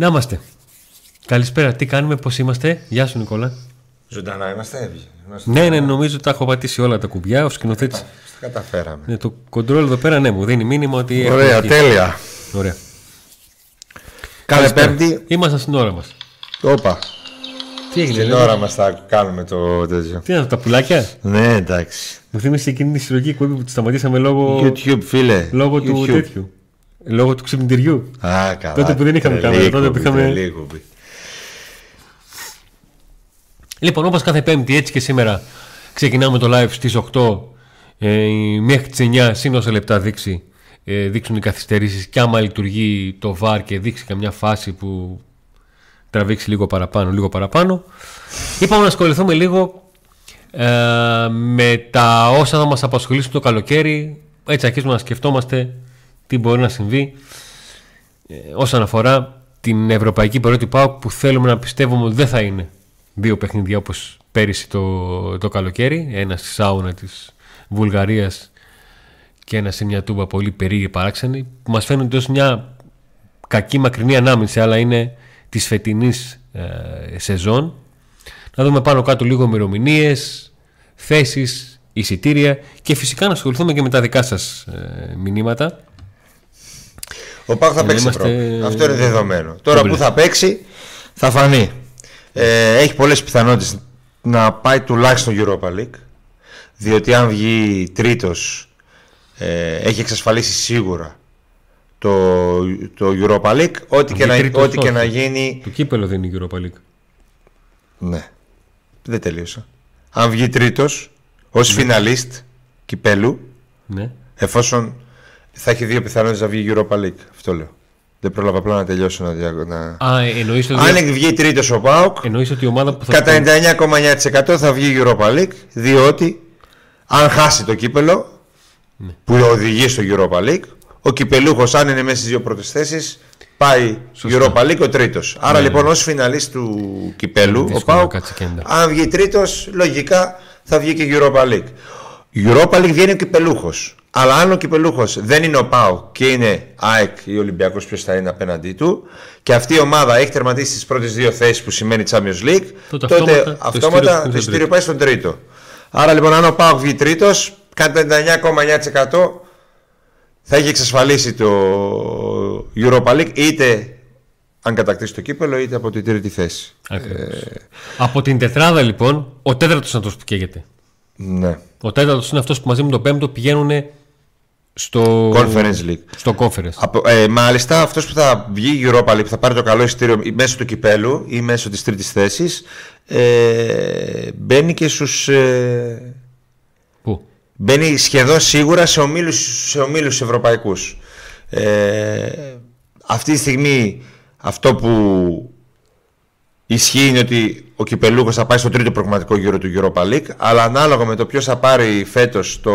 Να είμαστε. Καλησπέρα, τι κάνουμε, πώς είμαστε; Γεια σου, Νικόλα. Ζωντανά είμαστε, είμαστε. Ναι, ναι, νομίζω ότι τα έχω πατήσει όλα τα κουμπιά. Ο σκηνοθέτης. Τα καταφέραμε. Ναι, το κοντρόλ εδώ πέρα ναι, μου δίνει μήνυμα ότι. Ωραία, έχουμε βγει. τέλεια. Ωραία. Κάθε Καλησπέρα. Πέμπτη. Ήμασταν στην ώρα μας. Όπα. Τι έγινε, Την λέμε; ώρα μας θα κάνουμε το τέτοιο. Τι είναι αυτά, τα πουλάκια; Ναι, εντάξει. Μου θύμισε εκείνη τη συλλογή εκπομπή που τη σταματήσαμε λόγω, YouTube, φίλε. λόγω του YouTube. τέτοιου. Λόγω του ξυπνητηριού. Α, καλά. Τότε που δεν είχαμε Τρελή κάμερα, τότε που εκπομπή, είχαμε- τρελή εκπομπή. Λοιπόν, όπως κάθε Πέμπτη, έτσι και σήμερα ξεκινάμε το live στις 8 ε, μέχρι τις 9 σύν όσα λεπτά δείξει, ε, δείξουν οι καθυστερήσεις και άμα λειτουργεί το VAR και δείξει καμιά φάση που τραβήξει λίγο παραπάνω, λίγο παραπάνω. Είπαμε να ασχοληθούμε λίγο ε, με τα όσα θα μας απασχολήσουν το καλοκαίρι. Έτσι αρχίζουμε να σκεφτόμαστε τι μπορεί να συμβεί ε, όσον αφορά την ευρωπαϊκή περίοδο του ΠΑΟΚ που θέλουμε να πιστεύουμε ότι δεν θα είναι δύο παιχνίδια όπως πέρυσι το, το καλοκαίρι. Ένας στη σάουνα της Βουλγαρίας και ένας σε μια τούμπα πολύ περίεργη παράξενη. Που μας φαίνονται ως μια κακή μακρινή ανάμειξη αλλά είναι της φετινής ε, σεζόν. Να δούμε πάνω κάτω λίγο ημερομηνίες, θέσεις, εισιτήρια και φυσικά να ασχοληθούμε και με τα δικά σας ε, μηνύματα Ο Πάκ θα να παίξει είμαστε- πρώτο. Αυτό είναι δεδομένο. Τώρα Όμπλε. που θα παίξει θα φανεί. Ε, έχει πολλές πιθανότητες να πάει τουλάχιστον Europa League. Διότι αν βγει τρίτος, ε, έχει εξασφαλίσει σίγουρα το, το Europa League. Ό,τι, και βγει να, τρίτος, ό,τι και όχι. να γίνει. το κύπελο δεν είναι η Europa League Ναι. Δεν τελείωσα. Αν βγει τρίτος ως φιναλίστ κυπέλου, ναι. εφόσον θα έχει δύο πιθανότητες να βγει η Europa League. Αυτό λέω. Δεν πρόλαβα απλά να τελειώσω να, δια- να... Α, ε, εννοείς ότι, Αν βγει τρίτος ο Πάοκ, εννοείς ότι η ομάδα που θα κατά 99,9% θα βγει η Europa League, διότι αν χάσει το κύπελο Ναι. που οδηγεί στο Europa League, ο κυπελούχος, αν είναι μέσα στις δύο πρώτες θέσεις, πάει Σωστά. Europa League ο τρίτος. Άρα Ναι, λοιπόν, ως φιναλίστ του κυπέλου, ο δύσκολο να Πάοκ, κάτσει κέντα. αν βγει τρίτος, λογικά θα βγει και η Europa League. Η Europa League βγαίνει ο κυπελούχος. Αλλά αν ο κυπελούχος δεν είναι ο Πάο και είναι ΑΕΚ ή Ολυμπιακός, ποιος θα είναι απέναντί του, και αυτή η ομάδα έχει τερματίσει τις πρώτες δύο θέσεις που σημαίνει Champions League, Τότε τότε αυτόματα το ειστήριο αυτόματα είναι το στον ειστήριο τρίτο. πάει στον τρίτο. Άρα λοιπόν, αν ο Πάο βγει τρίτος, κατά 99,9% θα έχει εξασφαλίσει το Europa League είτε αν κατακτήσει το κύπελο είτε από την τρίτη θέση. Ακριβώς. Από την τετράδα λοιπόν, ο τέταρτος είναι αυτός που καίγεται. Ναι. Ο τέταρτος είναι αυτός που μαζί με τον πέμπτο πηγαίνουν στο Conference League. Στο conference. Από, ε, μάλιστα, αυτός που θα βγει η Europa League, που θα πάρει το καλό εισιτήριο ή μέσω του κυπέλου ή μέσω της τρίτης θέσης, ε, μπαίνει και στους. Ε, Πού; μπαίνει σχεδόν σίγουρα σε ομίλους, σε ομίλους ευρωπαϊκούς. Ε, αυτή τη στιγμή αυτό που ισχύει είναι ότι ο Κυπελούχος θα πάει στο τρίτο προγραμματικό γύρο του Europa League αλλά ανάλογα με το ποιος θα πάρει φέτος το,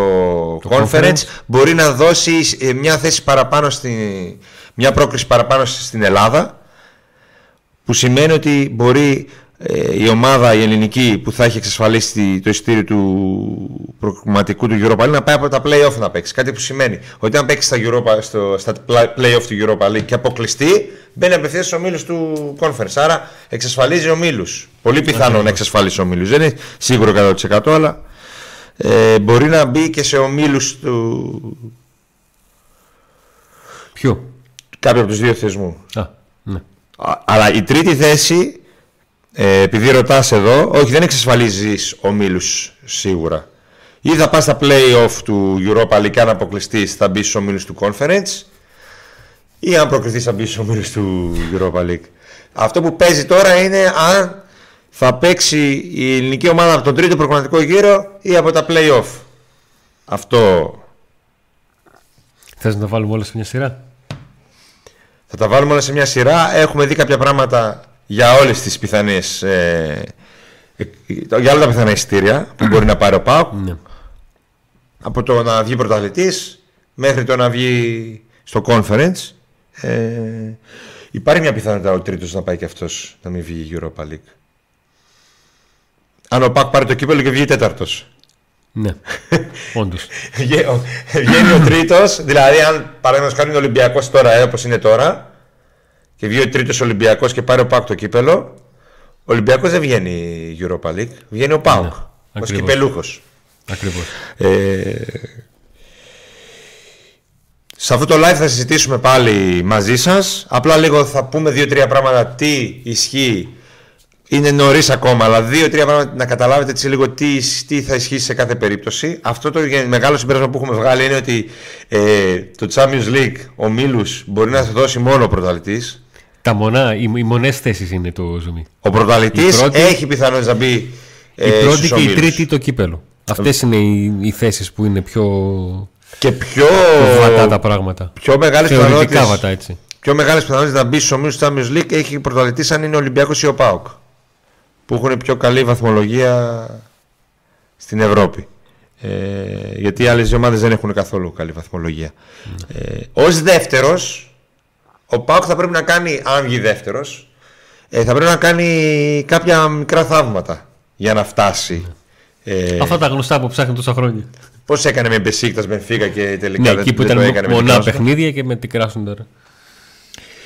conference, conference. μπορεί να δώσει ε, μια θέση παραπάνω στη, μια πρόκριση παραπάνω στην Ελλάδα που σημαίνει ότι μπορεί ε, η ομάδα η ελληνική που θα έχει εξασφαλίσει το εισιτήριο του προγραμματικού του Europa League να πάει από τα play-off να παίξει. Κάτι που σημαίνει ότι αν παίξει στα, Europa, στο, στα play-off του Europa League και αποκλειστεί, μπαίνει απευθείας στους ομίλους του conference. Άρα εξασφαλίζει ομίλους. Πολύ πιθανό να εξασφαλίσει ομίλους. Δεν είναι σίγουρο 100% αλλά ε, μπορεί να μπει και σε ομίλους του Ποιο; κάποιου από τους δύο θεσμού. Α, ναι. Α, Αλλά η τρίτη θέση, ε, επειδή ρωτάς εδώ, όχι δεν εξασφαλίζεις ομίλους σίγουρα. Ή θα πας στα play-off του Europa League, αν αποκλειστείς, θα μπεις στους ομίλους του Conference, ή αν προκριθείς, θα μπεις στους ομίλους του Europa League. Αυτό που παίζει τώρα είναι αν θα παίξει η ελληνική ομάδα από τον τρίτο προγραμματικό γύρο ή από τα play-off. Αυτό Θες να τα βάλουμε όλα σε μια σειρά; Θα τα βάλουμε όλα σε μια σειρά. Έχουμε δει κάποια πράγματα για όλες τις πιθανές ε, ε, για όλα τα πιθανά εισιτήρια που μπορεί να πάρει ο ΠΑΟΚ Ναι. από το να βγει πρωταθλητής μέχρι το να βγει στο conference ε, υπάρχει μια πιθανότητα ο τρίτος να πάει και αυτός να μην βγει η Europa League αν ο ΠΑΟΚ πάρει το κύπελο και βγει τέταρτος Ναι. Όντως. Βγαίνει ο- Βγαίνει ο τρίτος, δηλαδή αν παραδείγματος κάνει ο Ολυμπιακός τώρα, ε, όπως είναι τώρα, και βγει ο τρίτος Ολυμπιακός και πάρει ο Πάουκ το κύπελο, ο Ολυμπιακός δεν βγαίνει η Europa League, βγαίνει ο Πάουκ. Ναι, ω κυπελούχο. Ακριβώς. Ε, σε αυτό το live θα συζητήσουμε πάλι μαζί σας. Απλά λίγο θα πούμε δύο-τρία πράγματα τι ισχύει. Είναι νωρίς ακόμα, αλλά δύο-τρία πράγματα να καταλάβετε έτσι λίγο τι, τι θα ισχύσει σε κάθε περίπτωση. Αυτό το μεγάλο συμπέρασμα που έχουμε βγάλει είναι ότι ε, το Champions League, ο Μίλους μπορεί να θα δώσει μόνο ο πρωταθλητής. Τα μονά, οι, οι μονές θέσεις είναι το ζουμί. Ο πρωταθλητή έχει πιθανότητα να μπει. Ε, η πρώτη και η τρίτη το κύπελο. Αυτές είναι οι, οι θέσεις που είναι πιο και πιο. Βατά τα πράγματα. Πιο μεγάλες πιθανότητε. έτσι. Πιο μεγάλες πιθανότητες να μπει στους ομίλους του Champions League έχει πρωταθλητή αν είναι ο Ολυμπιακός ή ο Πάοκ. Που έχουν πιο καλή βαθμολογία στην Ευρώπη. Ε, γιατί οι άλλες ομάδες δεν έχουν καθόλου καλή βαθμολογία. Mm. Ε, Ω δεύτερος, ο Πάοκ θα πρέπει να κάνει, αν βγει δεύτερος, ε, θα πρέπει να κάνει κάποια μικρά θαύματα για να φτάσει. Ε, Αυτά τα γνωστά που ψάχνει τόσα χρόνια. Πώς έκανε με Μπεσίκτας, με Φίγα και τελικά ναι, δεν, εκεί που ήταν έκανε μονά παιχνίδια και με την κράσουν τώρα.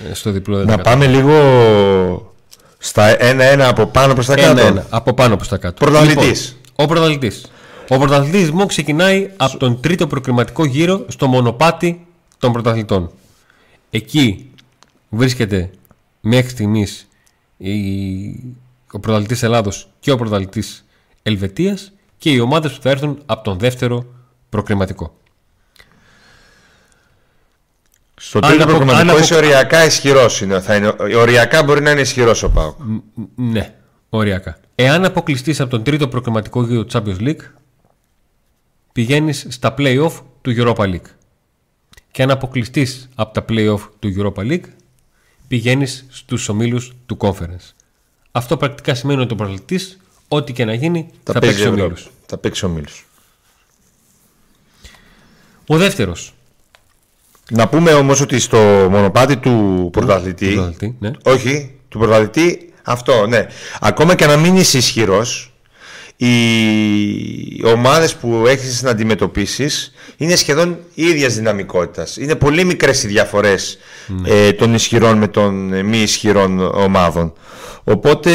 Ε, στο διπλό Να πάμε λίγο στα ένα-ένα από πάνω προς τα κάτω. Ένα-ένα από πάνω προς τα κάτω. Πρωταθλητής. Λοιπόν, ο πρωταθλητής. Ο πρωταθλητής μου ξεκινάει από τον τρίτο προκριματικό γύρο στο μονοπάτι των πρωταθλητών. Εκεί βρίσκεται μέχρι στιγμής ο πρωταθλητής Ελλάδος και ο πρωταθλητής Ελβετίας και οι ομάδες που θα έρθουν από τον δεύτερο προκριματικό. Στο τρίτο προκριματικό είσαι οριακά ισχυρός. Οριακά μπορεί να είναι ισχυρός ο Πάοκ. Ναι, οριακά. Εάν αποκλειστείς από τον τρίτο προκριματικό γύρο του Champions League, πηγαίνεις στα playoff του Europa League. Και αν αποκλειστείς από τα playoff του Europa League, πηγαίνεις στους ομίλους του Conference. Αυτό πρακτικά σημαίνει ότι ο πρωταθλητής Ό,τι και να γίνει θα, θα παίξει ο Μίλους. Θα παίξει ο Μίλους. Ο δεύτερος. Να πούμε όμως ότι στο μονοπάτι του πρωταθλητή, ναι. όχι, του πρωταθλητή, αυτό, ναι. Ακόμα και να μην είσαι ισχυρός, οι ομάδες που έχεις να αντιμετωπίσεις είναι σχεδόν ίδιας δυναμικότητας. Είναι πολύ μικρές οι διαφορές ναι. ε, των ισχυρών με των μη ισχυρών ομάδων. Οπότε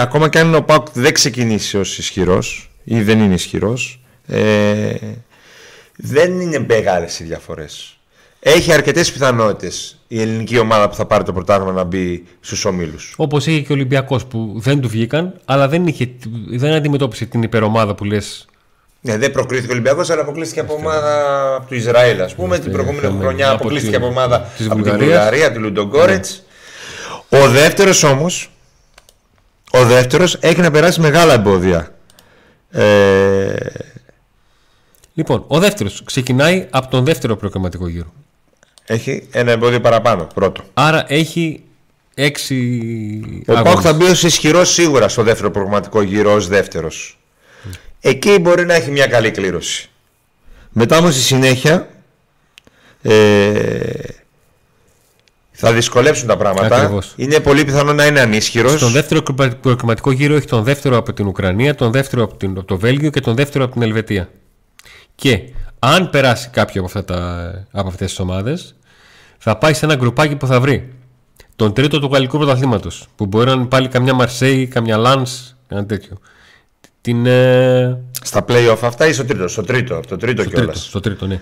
ακόμα και αν ο Πάουκ δεν ξεκινήσει ως ισχυρός ή δεν είναι ισχυρός ε, δεν είναι μεγάλες οι διαφορές. Έχει αρκετές πιθανότητες η ελληνική ομάδα που θα πάρει το πρωτάθλημα να μπει στους ομίλους. Όπως είχε και ο Ολυμπιακός που δεν του βγήκαν αλλά δεν, είχε, δεν αντιμετώπισε την υπερομάδα που λες ναι, δεν προκρίθηκε ο Ολυμπιακός, αλλά αποκλείστηκε από ομάδα του Ισραήλ. Α πούμε, την προηγούμενη χρονιά αποκλείστηκε από ομάδα από την Βουλγαρίας, τη Λουντογκόρετ. Ναι. Ο δεύτερος όμως, ο δεύτερος έχει να περάσει μεγάλα εμπόδια. Ε... Λοιπόν, ο δεύτερος ξεκινάει από τον δεύτερο προκριματικό γύρο. Έχει ένα εμπόδιο παραπάνω, πρώτο. Άρα έχει έξι Ο Πάουκ θα μπει ως ισχυρό σίγουρα στο δεύτερο προγραμματικό γύρο ως δεύτερος. Εκεί μπορεί να έχει μια καλή κλήρωση. Μετά όμως στη συνέχεια ε, θα δυσκολέψουν τα πράγματα. Ακριβώς. Είναι πολύ πιθανό να είναι ανίσχυρος. Στον δεύτερο προκριματικό γύρο έχει τον δεύτερο από την Ουκρανία, τον δεύτερο από, την, από το Βέλγιο και τον δεύτερο από την Ελβετία. Και αν περάσει κάποιο από, από αυτές τις ομάδες, θα πάει σε ένα γκρουπάκι που θα βρει τον τρίτο του γαλλικού πρωταθλήματος. Που μπορεί να είναι πάλι καμιά Μαρσέη, καμιά Λαν, ένα τέτοιο. Την, ε... Στα playoff αυτά ή στο τρίτος, στο τρίτο, το τρίτο στο τρίτο, στο τρίτο, ναι.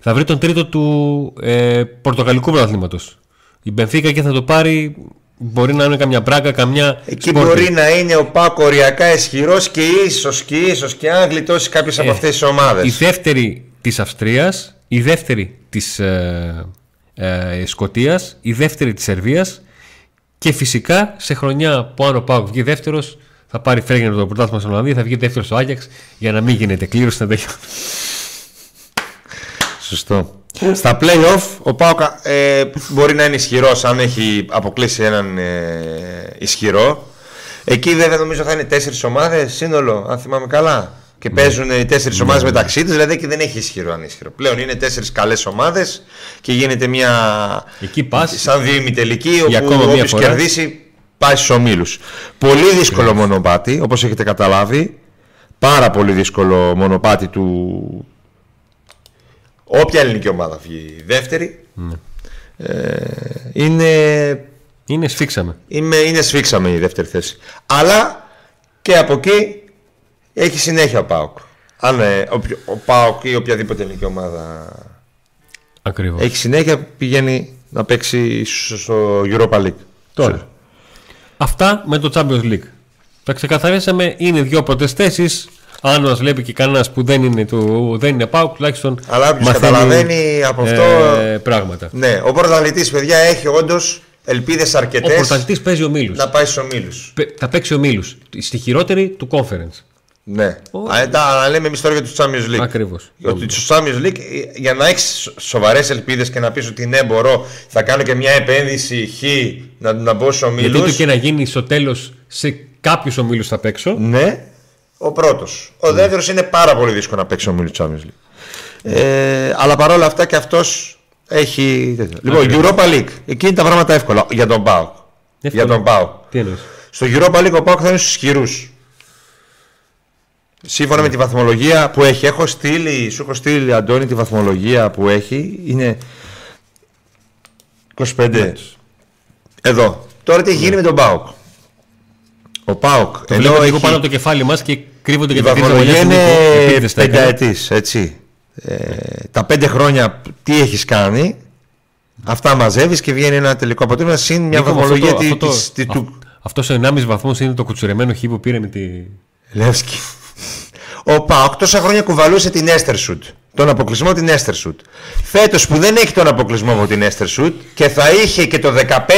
Θα βρει τον τρίτο του ε, Πορτογαλικού πρωταθλήματος. Η Μπενφίκα και θα το πάρει Μπορεί να είναι καμιά μπράγκα, καμιά. Εκεί μπορεί να είναι ο Πάκο οριακά ισχυρός και ίσως και ίσως και αν γλιτώσει κάποιες από ε, αυτές τις ομάδες. Η δεύτερη της Αυστρίας, η δεύτερη της ε, ε, Σκωτίας, η δεύτερη της Σερβίας και φυσικά σε χρονιά που αν ο Πάκο βγει δεύτερος θα πάρει φρέγγεν το πρωτάθλημα στην Ολλανδία, θα βγει δεύτερος στο Άγιαξ για να μην γίνεται κλήρωση να Σωστό. Στα play-off ο Πάοκ ε, μπορεί να είναι ισχυρός αν έχει αποκλείσει έναν ε, ισχυρό. Εκεί βέβαια νομίζω θα είναι τέσσερις ομάδες σύνολο, αν θυμάμαι καλά. Και ναι. παίζουν οι τέσσερις ναι. ομάδες ναι. μεταξύ τους, δηλαδή εκεί δεν έχει ισχυρό ανίσχυρο. Πλέον είναι τέσσερις καλές ομάδες και γίνεται μια. Εκεί πας, σαν διημιτελική, όπου όποιος κερδίσει πάει στους ομίλους. Πολύ δύσκολο μονοπάτι, όπως έχετε καταλάβει. Πάρα πολύ δύσκολο μονοπάτι του, Όποια ελληνική ομάδα βγει δεύτερη ναι. ε, είναι Είναι σφίξαμε. Είμαι, είναι σφίξαμε η δεύτερη θέση. Αλλά και από εκεί έχει συνέχεια ο Πάοκ. Αν ε, ο, ο Πάοκ ή οποιαδήποτε ελληνική ομάδα Ακριβώς. έχει συνέχεια, πηγαίνει να παίξει στο Europa League. Τώρα. Αυτά με το Champions League. Τα ξεκαθαρίσαμε, είναι δύο πρώτε θέσει. Αν μας βλέπει και κανένας που δεν είναι, του, δεν είναι ΠΑΟΚ, τουλάχιστον. Αλλά όποιος μαθαίνει, καταλαβαίνει από αυτό. ε, πράγματα. Ναι, ο πρωταθλητής, παιδιά, έχει όντως ελπίδες Ο αρκετέ πρωταθλητής παίζει ομίλου. να πάει στους ομίλους. Θα παίξει ομίλου. Στη χειρότερη του conference. Ναι. Ο- Α, τα- Αλλά λέμε εμείς τώρα για τους Champions League. Ακριβώς. Ότι στο Champions League ε, για να έχεις σοβαρές ελπίδες και να πεις ότι ναι, μπορώ, θα κάνω και μια επένδυση χ να, να μπω στου Γιατί ομίλου. το και να γίνει στο τέλος σε κάποιους ομίλους θα παίξω. Ναι, ο πρώτος. Ο δεύτερος είναι πάρα πολύ δύσκολο να παίξει ομίλους Champions League. Ε, αλλά παρόλα αυτά και αυτός έχει. τέτοιο. Λοιπόν, Europa League. Εκεί είναι τα πράγματα εύκολα για τον Πάο. Για τον Πάο. Τι εννοείς; Στο Europa League ο Πάοκ θα είναι στους ισχυρούς. Σύμφωνα με τη βαθμολογία που έχει, έχω στείλει, σου έχω στείλει Αντώνη τη βαθμολογία που έχει. Είναι 25. Εδώ. Τώρα τι έχει γίνει με τον Πάοκ. Ο Πάοκ. Το βλέπω λίγο πάνω από το κεφάλι μας και κρύβονται η και τα τρίτια βαθμολογία μαλλιά του Νίκο. είναι Επίτηδες τα έκανε. πενταετής, έτσι. Ε, τα πέντε χρόνια τι έχεις κάνει, αυτά μαζεύεις και βγαίνει ένα τελικό αποτέλεσμα συν μια Νίκο, αυτό βαθμολογία το- τη- αυτό το- της- της- του Αυτός ο 1,5 βαθμός είναι το κουτσουρεμένο χ που πήρε με τη. Λεύσκη. Ο Πάοκ τόσα χρόνια κουβαλούσε την Έστερσουτ. Τον αποκλεισμό την Έστερσουτ. Φέτος που δεν έχει τον αποκλεισμό από την Έστερσουτ και θα είχε και το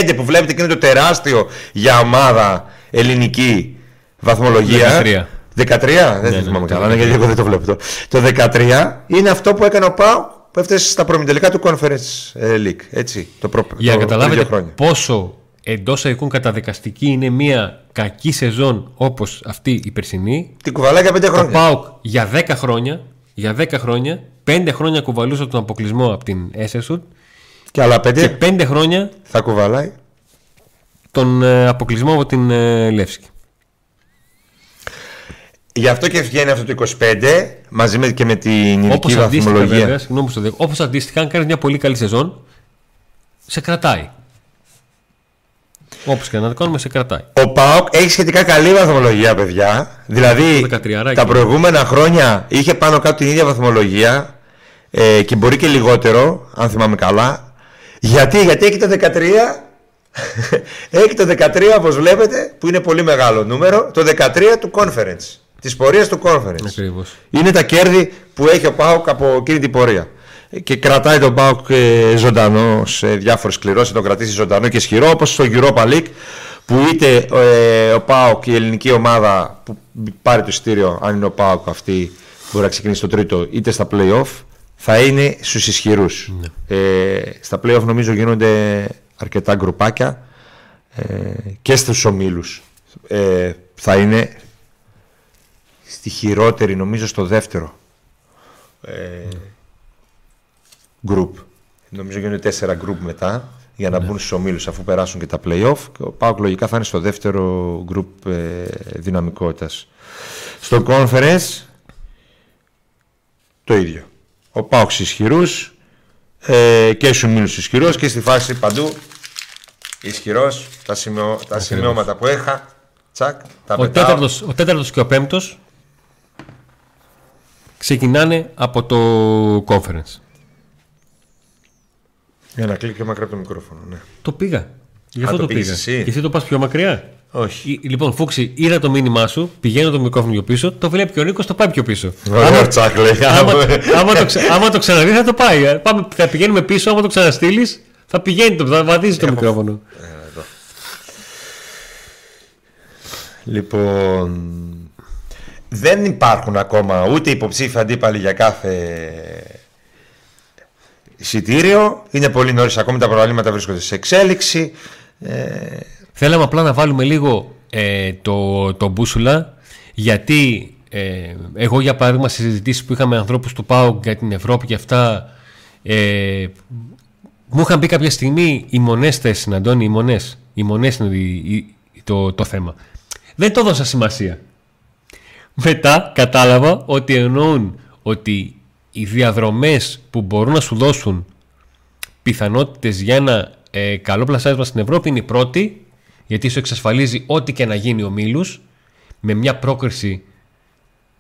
15 που βλέπετε και είναι το τεράστιο για ομάδα ελληνική βαθμολογία. 13. 13, δεν ναι, θυμάμαι το καλά, ναι, γιατί εγώ δεν το βλέπω. Το, το 13 είναι αυτό που έκανε ο Πάοκ που έφτασε στα προμητελικά του Conference ε, League. Έτσι, το προ, Για να το- πριν καταλάβετε δύο χρόνια. πόσο εντός εικούν καταδικαστική είναι μια κακή σεζόν όπως αυτή η περσινή. Την κουβαλάει για 5 Ο χρόνια. Πάοκ για 10 χρόνια, για 10 χρόνια, 5 χρόνια κουβαλούσε τον αποκλεισμό από την Έσεσουτ Και άλλα 5 και 5 χρόνια θα κουβαλάει. τον ε, αποκλεισμό από την ε, Λεύσκη. Γι' αυτό και βγαίνει αυτό το 25 μαζί με, και με την Όπως ειδική αντίστοιχα, βαθμολογία. βέβαια, συγγνώμη που στο δέχομαι, όπως αντίστοιχα, αν κάνεις μια πολύ καλή σεζόν, σε κρατάει. Όπως και να το κάνουμε, σε κρατάει. Ο Πάοκ έχει σχετικά καλή βαθμολογία, παιδιά. Δηλαδή, Το 13 τα προηγούμενα χρόνια είχε πάνω κάτω την ίδια βαθμολογία ε, και μπορεί και λιγότερο, αν θυμάμαι καλά. Γιατί, γιατί έχει το 13. έχει το 13, όπως βλέπετε, που είναι πολύ μεγάλο νούμερο, το 13 του conference. Της πορείας του conference. Ακριβώς. Είναι τα κέρδη που έχει ο Πάοκ από εκείνη την πορεία. Και κρατάει τον Πάοκ ε, ζωντανό σε διάφορες κληρώσεις, τον κρατήσει ζωντανό και ισχυρό, όπως στο Europa League, που είτε ε, ο Πάοκ, η ελληνική ομάδα που πάρει το ειστήριο, αν είναι ο Πάοκ αυτή, μπορεί να ξεκινήσει το τρίτο, είτε στα playoff, θα είναι στους ισχυρούς. Ε, στα playoff νομίζω γίνονται αρκετά γκρουπάκια ε, και στους ομίλους. Ε, θα είναι στη χειρότερη νομίζω στο δεύτερο ε, group. Νομίζω γίνονται τέσσερα group μετά για να μπουν στους ομίλους αφού περάσουν και τα play-off. Και Ο Πάοκ λογικά θα είναι στο δεύτερο group ε, δυναμικότητας. Στο conference το ίδιο. Ο Πάοκ στους ισχυρούς ε, και στους ομίλους ισχυρός και στη φάση παντού ισχυρός. Τα, σημειώ, τα σημειώματα που είχα τσακ, τα Ο πετάω. τέταρτος, ο τέταρτος και ο πέμπτος ξεκινάνε από το conference. Για να κλείσω πιο μακριά από το μικρόφωνο, ναι. Το πήγα. Γι' αυτό το το, πήγες πήγα. εσύ; Και εσύ το πας πιο μακριά. Όχι. Η- Λοιπόν, Φούξη, είδα το μήνυμά σου, πηγαίνω το μικρόφωνο πιο πίσω, το βλέπει και ο Νίκος, το πάει πιο πίσω. Ωραίο τσακ, λέει. άμα, άμα, το, ξε- άμα το ξαναδείς, θα το πάει. Ε, Πάμε, θα πηγαίνουμε πίσω, άμα το ξαναστείλεις, θα πηγαίνει, το, θα βαδίζει το μικρόφωνο. Λοιπόν, δεν υπάρχουν ακόμα ούτε υποψήφοι αντίπαλοι για κάθε εισιτήριο. Είναι πολύ νωρίς ακόμη τα προβλήματα βρίσκονται σε εξέλιξη. Ε, Θέλαμε απλά να βάλουμε λίγο ε, το, το μπούσουλα, γιατί ε, εγώ για παράδειγμα στις συζητήσεις που είχαμε με ανθρώπους του ΠΑΟ για την Ευρώπη και αυτά, ε, μου είχαν πει κάποια στιγμή οι μονές θέσεις, Αντώνη, οι μονές. Οι μονές είναι η- η- το, το θέμα. Δεν το έδωσα σημασία. Μετά κατάλαβα ότι εννοούν ότι οι διαδρομές που μπορούν να σου δώσουν πιθανότητες για ένα ε, καλό πλασάρισμα στην Ευρώπη είναι η πρώτη, γιατί σου εξασφαλίζει ό,τι και να γίνει ο Μίλους με μια πρόκριση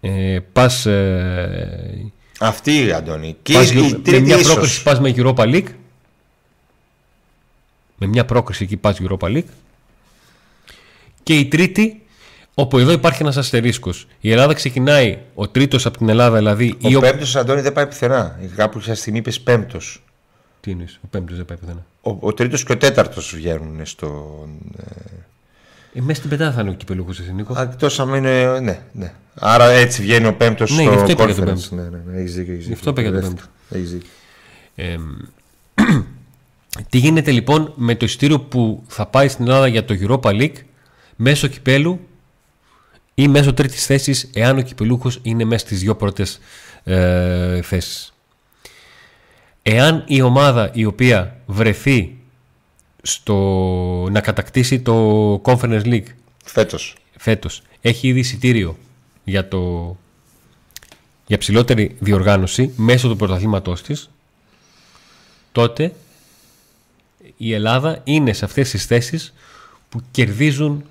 ε, πας, ε, Αυτή, Αντώνη. Και πας- η με τρίτη μια ίσως. πρόκριση πας με Europa League με μια πρόκριση εκεί πας Europa League και η τρίτη όπου εδώ υπάρχει ένας αστερίσκος η Ελλάδα ξεκινάει ο τρίτος από την Ελλάδα δηλαδή Ο ή ο... πέμπτος, Αντώνη, δεν πάει πουθενά. Κάπου κάποια στιγμή είπες πέμπτος. Τι είναι, ο πέμπτος δεν πάει πουθενά Ο, ο τρίτος και ο τέταρτος βγαίνουν στο... ε, μέσα στην πεντάδα θα είναι ο κυπελούχος εσύ Νίκο Α, Εκτός αν είναι... Ναι, ναι. Άρα έτσι βγαίνει ο πέμπτος Ναι, στο γι' αυτό είπα για τον conference. πέμπτος. Ναι, ναι, ναι, έχεις δίκιο, έχεις Γι' αυτό δίκιο. είπα για τον Δεύτερο. Έχεις δίκιο. Ε, τι γίνεται λοιπόν με το ειστήριο που θα πάει στην Ελλάδα για το Europa League μέσω κυπέλου ή μέσω τρίτης θέσης εάν ο κυπελούχος είναι μέσα στις δύο πρώτες ε, θέσεις. Εάν η ομάδα η οποία βρεθεί στο να κατακτήσει το Conference League Φέτος. φέτος έχει ήδη εισιτήριο για, το, για ψηλότερη διοργάνωση μέσω του πρωταθλήματός της τότε η Ελλάδα είναι σε αυτές τις θέσεις που κερδίζουν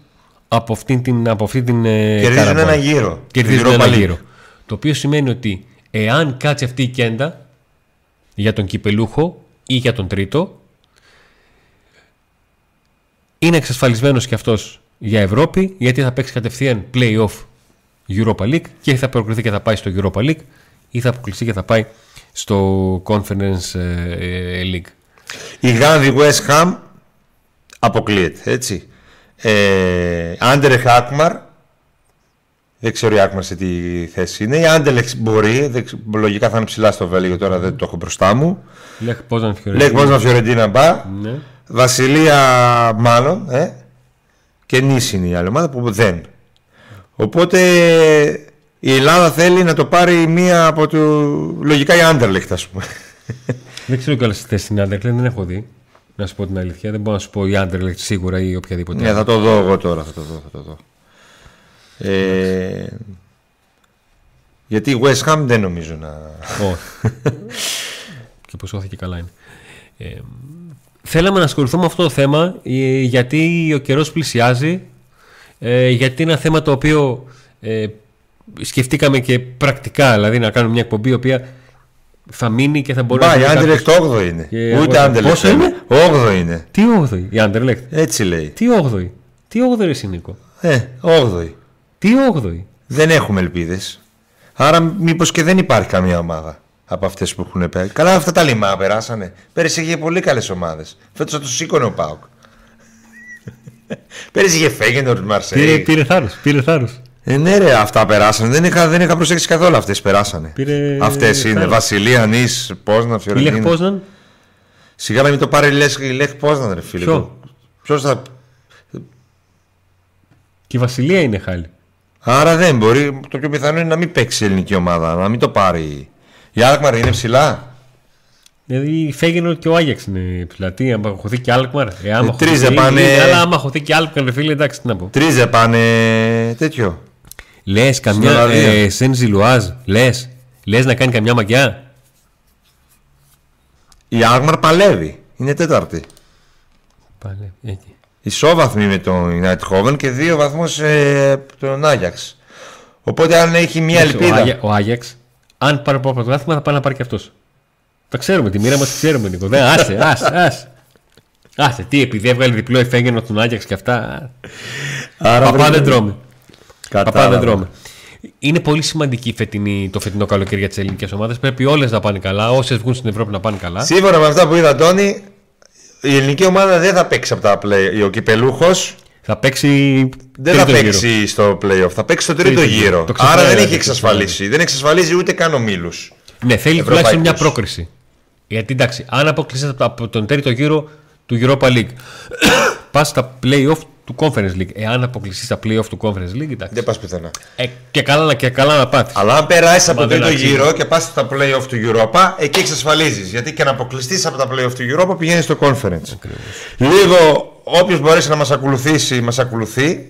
από αυτή την, από αυτή την ε, Κερδίζουν καραβόνα. ένα γύρο. Κερδίζουν Europa ένα League. γύρο. Το οποίο σημαίνει ότι εάν κάτσει αυτή η κέντα για τον κυπελούχο ή για τον τρίτο είναι εξασφαλισμένος και αυτός για Ευρώπη γιατί θα παίξει κατευθείαν play-off Europa League και θα προκριθεί και θα πάει στο Europa League ή θα αποκλειστεί και θα πάει στο Conference ε, ε, League. Η Γάνδη West Ham αποκλείεται, έτσι. Ε, Άντερεχ Άκμαρ, δεν ξέρω η Άκμαρ σε τι θέση είναι. Η Άντελεξ μπορεί, δεν ξε- λογικά θα είναι ψηλά στο Βέλγιο τώρα, δεν το έχω μπροστά μου. Λέχ Πόζαν Λέει πώς να Φιωρεντίνα μπα. Ναι. Βασιλεία μάλλον, ε. Και Νης είναι η άλλη ομάδα που δεν. Οπότε η Ελλάδα θέλει να το πάρει μία από το... Λογικά η Άντερλεχτ ας πούμε. Δεν ξέρω κιόλας τι θέση είναι η Anderlecht, δεν έχω δει. Να σου πω την αλήθεια. Δεν μπορώ να σου πω η Anderlecht σίγουρα ή οποιαδήποτε. Ναι, άλλη. θα το δω εγώ τώρα, θα το δω, θα το δω. Ε, γιατί η West Ham δεν νομίζω να... Όχι. και πως όχι και καλά είναι. Ε, θέλαμε να ασχοληθούμε με αυτό το θέμα ε, γιατί ο καιρός πλησιάζει ε, γιατί είναι ένα θέμα το οποίο ε, σκεφτήκαμε και πρακτικά δηλαδή να κάνουμε μια εκπομπή η οποία θα μείνει και θα μπορεί Μπα, η δει κάποιος- Άντερλεχτ 8 είναι. Και Ούτε εγώ- Άντερλεχτ. Πόσο είναι; 8 είναι. Τι 8η η Anderlecht. Έτσι λέει. Τι 8η. Τι 8η εσύ Νίκο. Ε, 8 Τι 8η. Δεν έχουμε ελπίδες. Άρα μήπως και δεν υπάρχει καμία ομάδα από αυτές που έχουν πέρασει. Καλά αυτά τα λιμά περάσανε. Πέρυσι είχε πολύ καλές ομάδες. Φέτος θα το σήκωνε ο Πάουκ. Πέρυσι είχε Φέγενορ, Πήρε, Μαρσέη. πήρε θάρρος. Πήρε θάρρος. Ε, ναι ρε, αυτά περάσανε. Δεν είχα, δεν είχα προσέξει καθόλου αυτές περάσανε. Πήρε Αυτές είναι. θάρρος. Βασιλεία, Νης, Πόσνα, Η Λεχ Φιωρεντίνα. Πόσναν. Σιγά να μην το πάρει λες, η Λεχ Πόσνα ρε φίλε. Ποιο; Ποιος θα... Και η Βασιλεία είναι χάλη. Άρα δεν μπορεί. Το πιο πιθανό είναι να μην παίξει η ελληνική ομάδα, να μην το πάρει. Η Άλκμαρ είναι ψηλά. Δηλαδή η Φέγενορ και ο Άγιαξ είναι ψηλά. Τι, άμα χωθεί και Άλκμαρ. Ε, άμα Ε, τρεις χωθεί- δεν πάνε- είναι, Αλλά άμα χωθεί και Άλκμαρ, ρε φίλε, εντάξει, τι να πω. Τρεις δεν πάνε τέτοιο. Λες καμιά Ολλανδία. ε, Σεν Ζιλουάζ, λες. Λες να κάνει καμιά μαγκιά. Η Άλκμαρ παλεύει. Είναι τέταρτη. Πάλι, εκεί. Ισόβαθμη με τον Νάιτχόβεν και δύο βαθμούς ε, τον Άγιαξ. Οπότε αν έχει μια Ο, ελπίδα. Άγια- ο Άγιαξ, αν πάρει το πρωτάθλημα, θα πάει να πάρει και αυτός. Τα ξέρουμε, τη μοίρα μας τη ξέρουμε, Νίκο. Δεν, άσε, άσε, άσε. Άσε, τι, επειδή έβγαλε διπλό η Φέγενορ τον Άγιαξ και αυτά. Άρα Παπά βρε- δεν τρώμε. Παπά Κατάλαβα. δεν τρώμε. Είναι πολύ σημαντική η φετινή, το φετινό καλοκαίρι για τις ελληνικές ομάδες. Πρέπει όλες να πάνε καλά. Όσες βγουν στην Ευρώπη να πάνε καλά. Σύμφωνα με αυτά που είδα, Τόνι, η ελληνική ομάδα δεν θα παίξει από τα play. Ο κυπελούχος Θα παίξει. δεν θα τρίτο γύρο. παίξει στο playoff. Θα παίξει στο τρίτο, Τρίτο γύρο. γύρο. Το ξεχνάει, Άρα δεν δηλαδή, έχει το εξασφαλίσει. Δεν εξασφαλίζει ούτε καν ο Μίλου. Ναι, θέλει Ευρωπαϊκούς. τουλάχιστον μια πρόκριση. Γιατί εντάξει, αν αποκλειστεί από, από τον τρίτο γύρο του Europa League, πας στα playoff του Conference League. Εάν αποκλειστείς στα playoff του Conference League, εντάξει. Δεν πας πουθενά. Ε, και, καλά, να- και καλά να πάθεις. Αλλά αν περάσεις από Μα τον δεν τρίτο αξίζει. γύρο και πας στα playoff του Europa, εκεί εξασφαλίζεις. Γιατί και να αποκλειστείς από τα playoff του Europa πηγαίνεις στο conference. Λίγο όποιος μπορέσει να μας ακολουθήσει, μας ακολουθεί.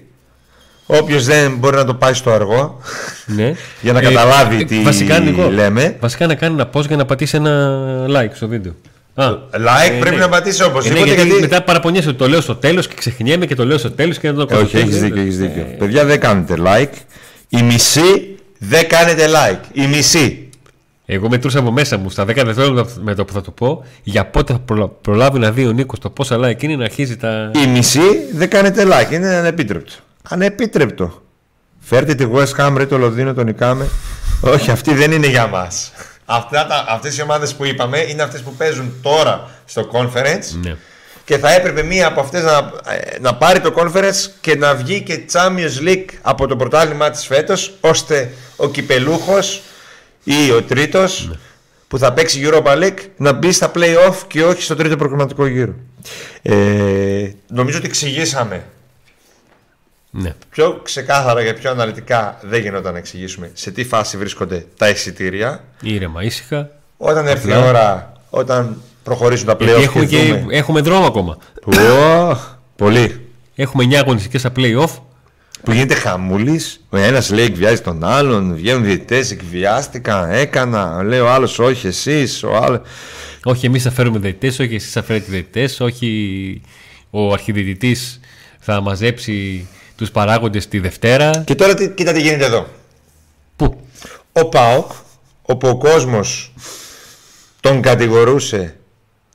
Όποιος δεν μπορεί να το πάει στο αργό. Ναι. Για να καταλάβει τι βασικά, Νικό, λέμε. Βασικά να κάνει ένα post για να πατήσει ένα like στο βίντεο. Α, Like ε, πρέπει ναι. να πατήσει Ε, ναι, οπωσδήποτε. γιατί, γιατί... μετά παραπονιέσαι ότι το λέω στο τέλος και ξεχνιέμαι και το λέω στο τέλος και δεν το Ε, όχι, κάνω. έχει δίκιο, έχεις δίκιο. Παιδιά, δεν κάνετε like. Η μισή δεν κάνετε like. Η μισή. Εγώ μετρούσα από μέσα μου στα 10 δευτερόλεπτα με το που θα το πω για πότε θα προλα- προλάβει να δει ο Νίκος το πόσα like είναι να αρχίζει τα. Η μισή δεν κάνετε like. Είναι ανεπίτρεπτο. Ανεπίτρεπτο. Φέρτε τη West Ham, ρε το Λονδίνο, τον νικάμε. Όχι, αυτή δεν είναι για μας. Αυτές οι ομάδες που είπαμε είναι αυτές που παίζουν τώρα στο conference Ναι. και θα έπρεπε μία από αυτές να, ε, να πάρει το conference και να βγει και Champions League από το πρωτάθλημα της φέτος ώστε ο κυπελούχος ή ο τρίτος που θα παίξει Europa League να μπει στα play-off και όχι στο τρίτο προγραμματικό γύρο. Ε, νομίζω ότι εξηγήσαμε ναι. πιο ξεκάθαρα και πιο αναλυτικά δεν γινόταν να εξηγήσουμε σε τι φάση βρίσκονται τα εισιτήρια. Ήρεμα, ήσυχα. Όταν έρθει η Απλά. ώρα, όταν προχωρήσουν τα Γιατί play-off έχουμε, και και, δούμε... έχουμε δρόμο ακόμα. Ω, Πολύ. Έχουμε 9 αγωνιστικές στα playoff. που γίνεται χαμούλης. Ο ένας λέει εκβιάζει τον άλλον, βγαίνουν διαιτητές, εκβιάστηκα, έκανα. Λέει ο άλλος, όχι εσείς, ο άλλος. Όχι εμείς θα φέρουμε διαιτητές, όχι εσείς θα φέρετε διαιτητές, όχι ο αρχιδιαιτητής θα μαζέψει τους παράγοντες τη Δευτέρα. Και τώρα τι, κοίτα τι γίνεται εδώ. Πού; Ο ΠΑΟΚ, όπου ο κόσμος τον κατηγορούσε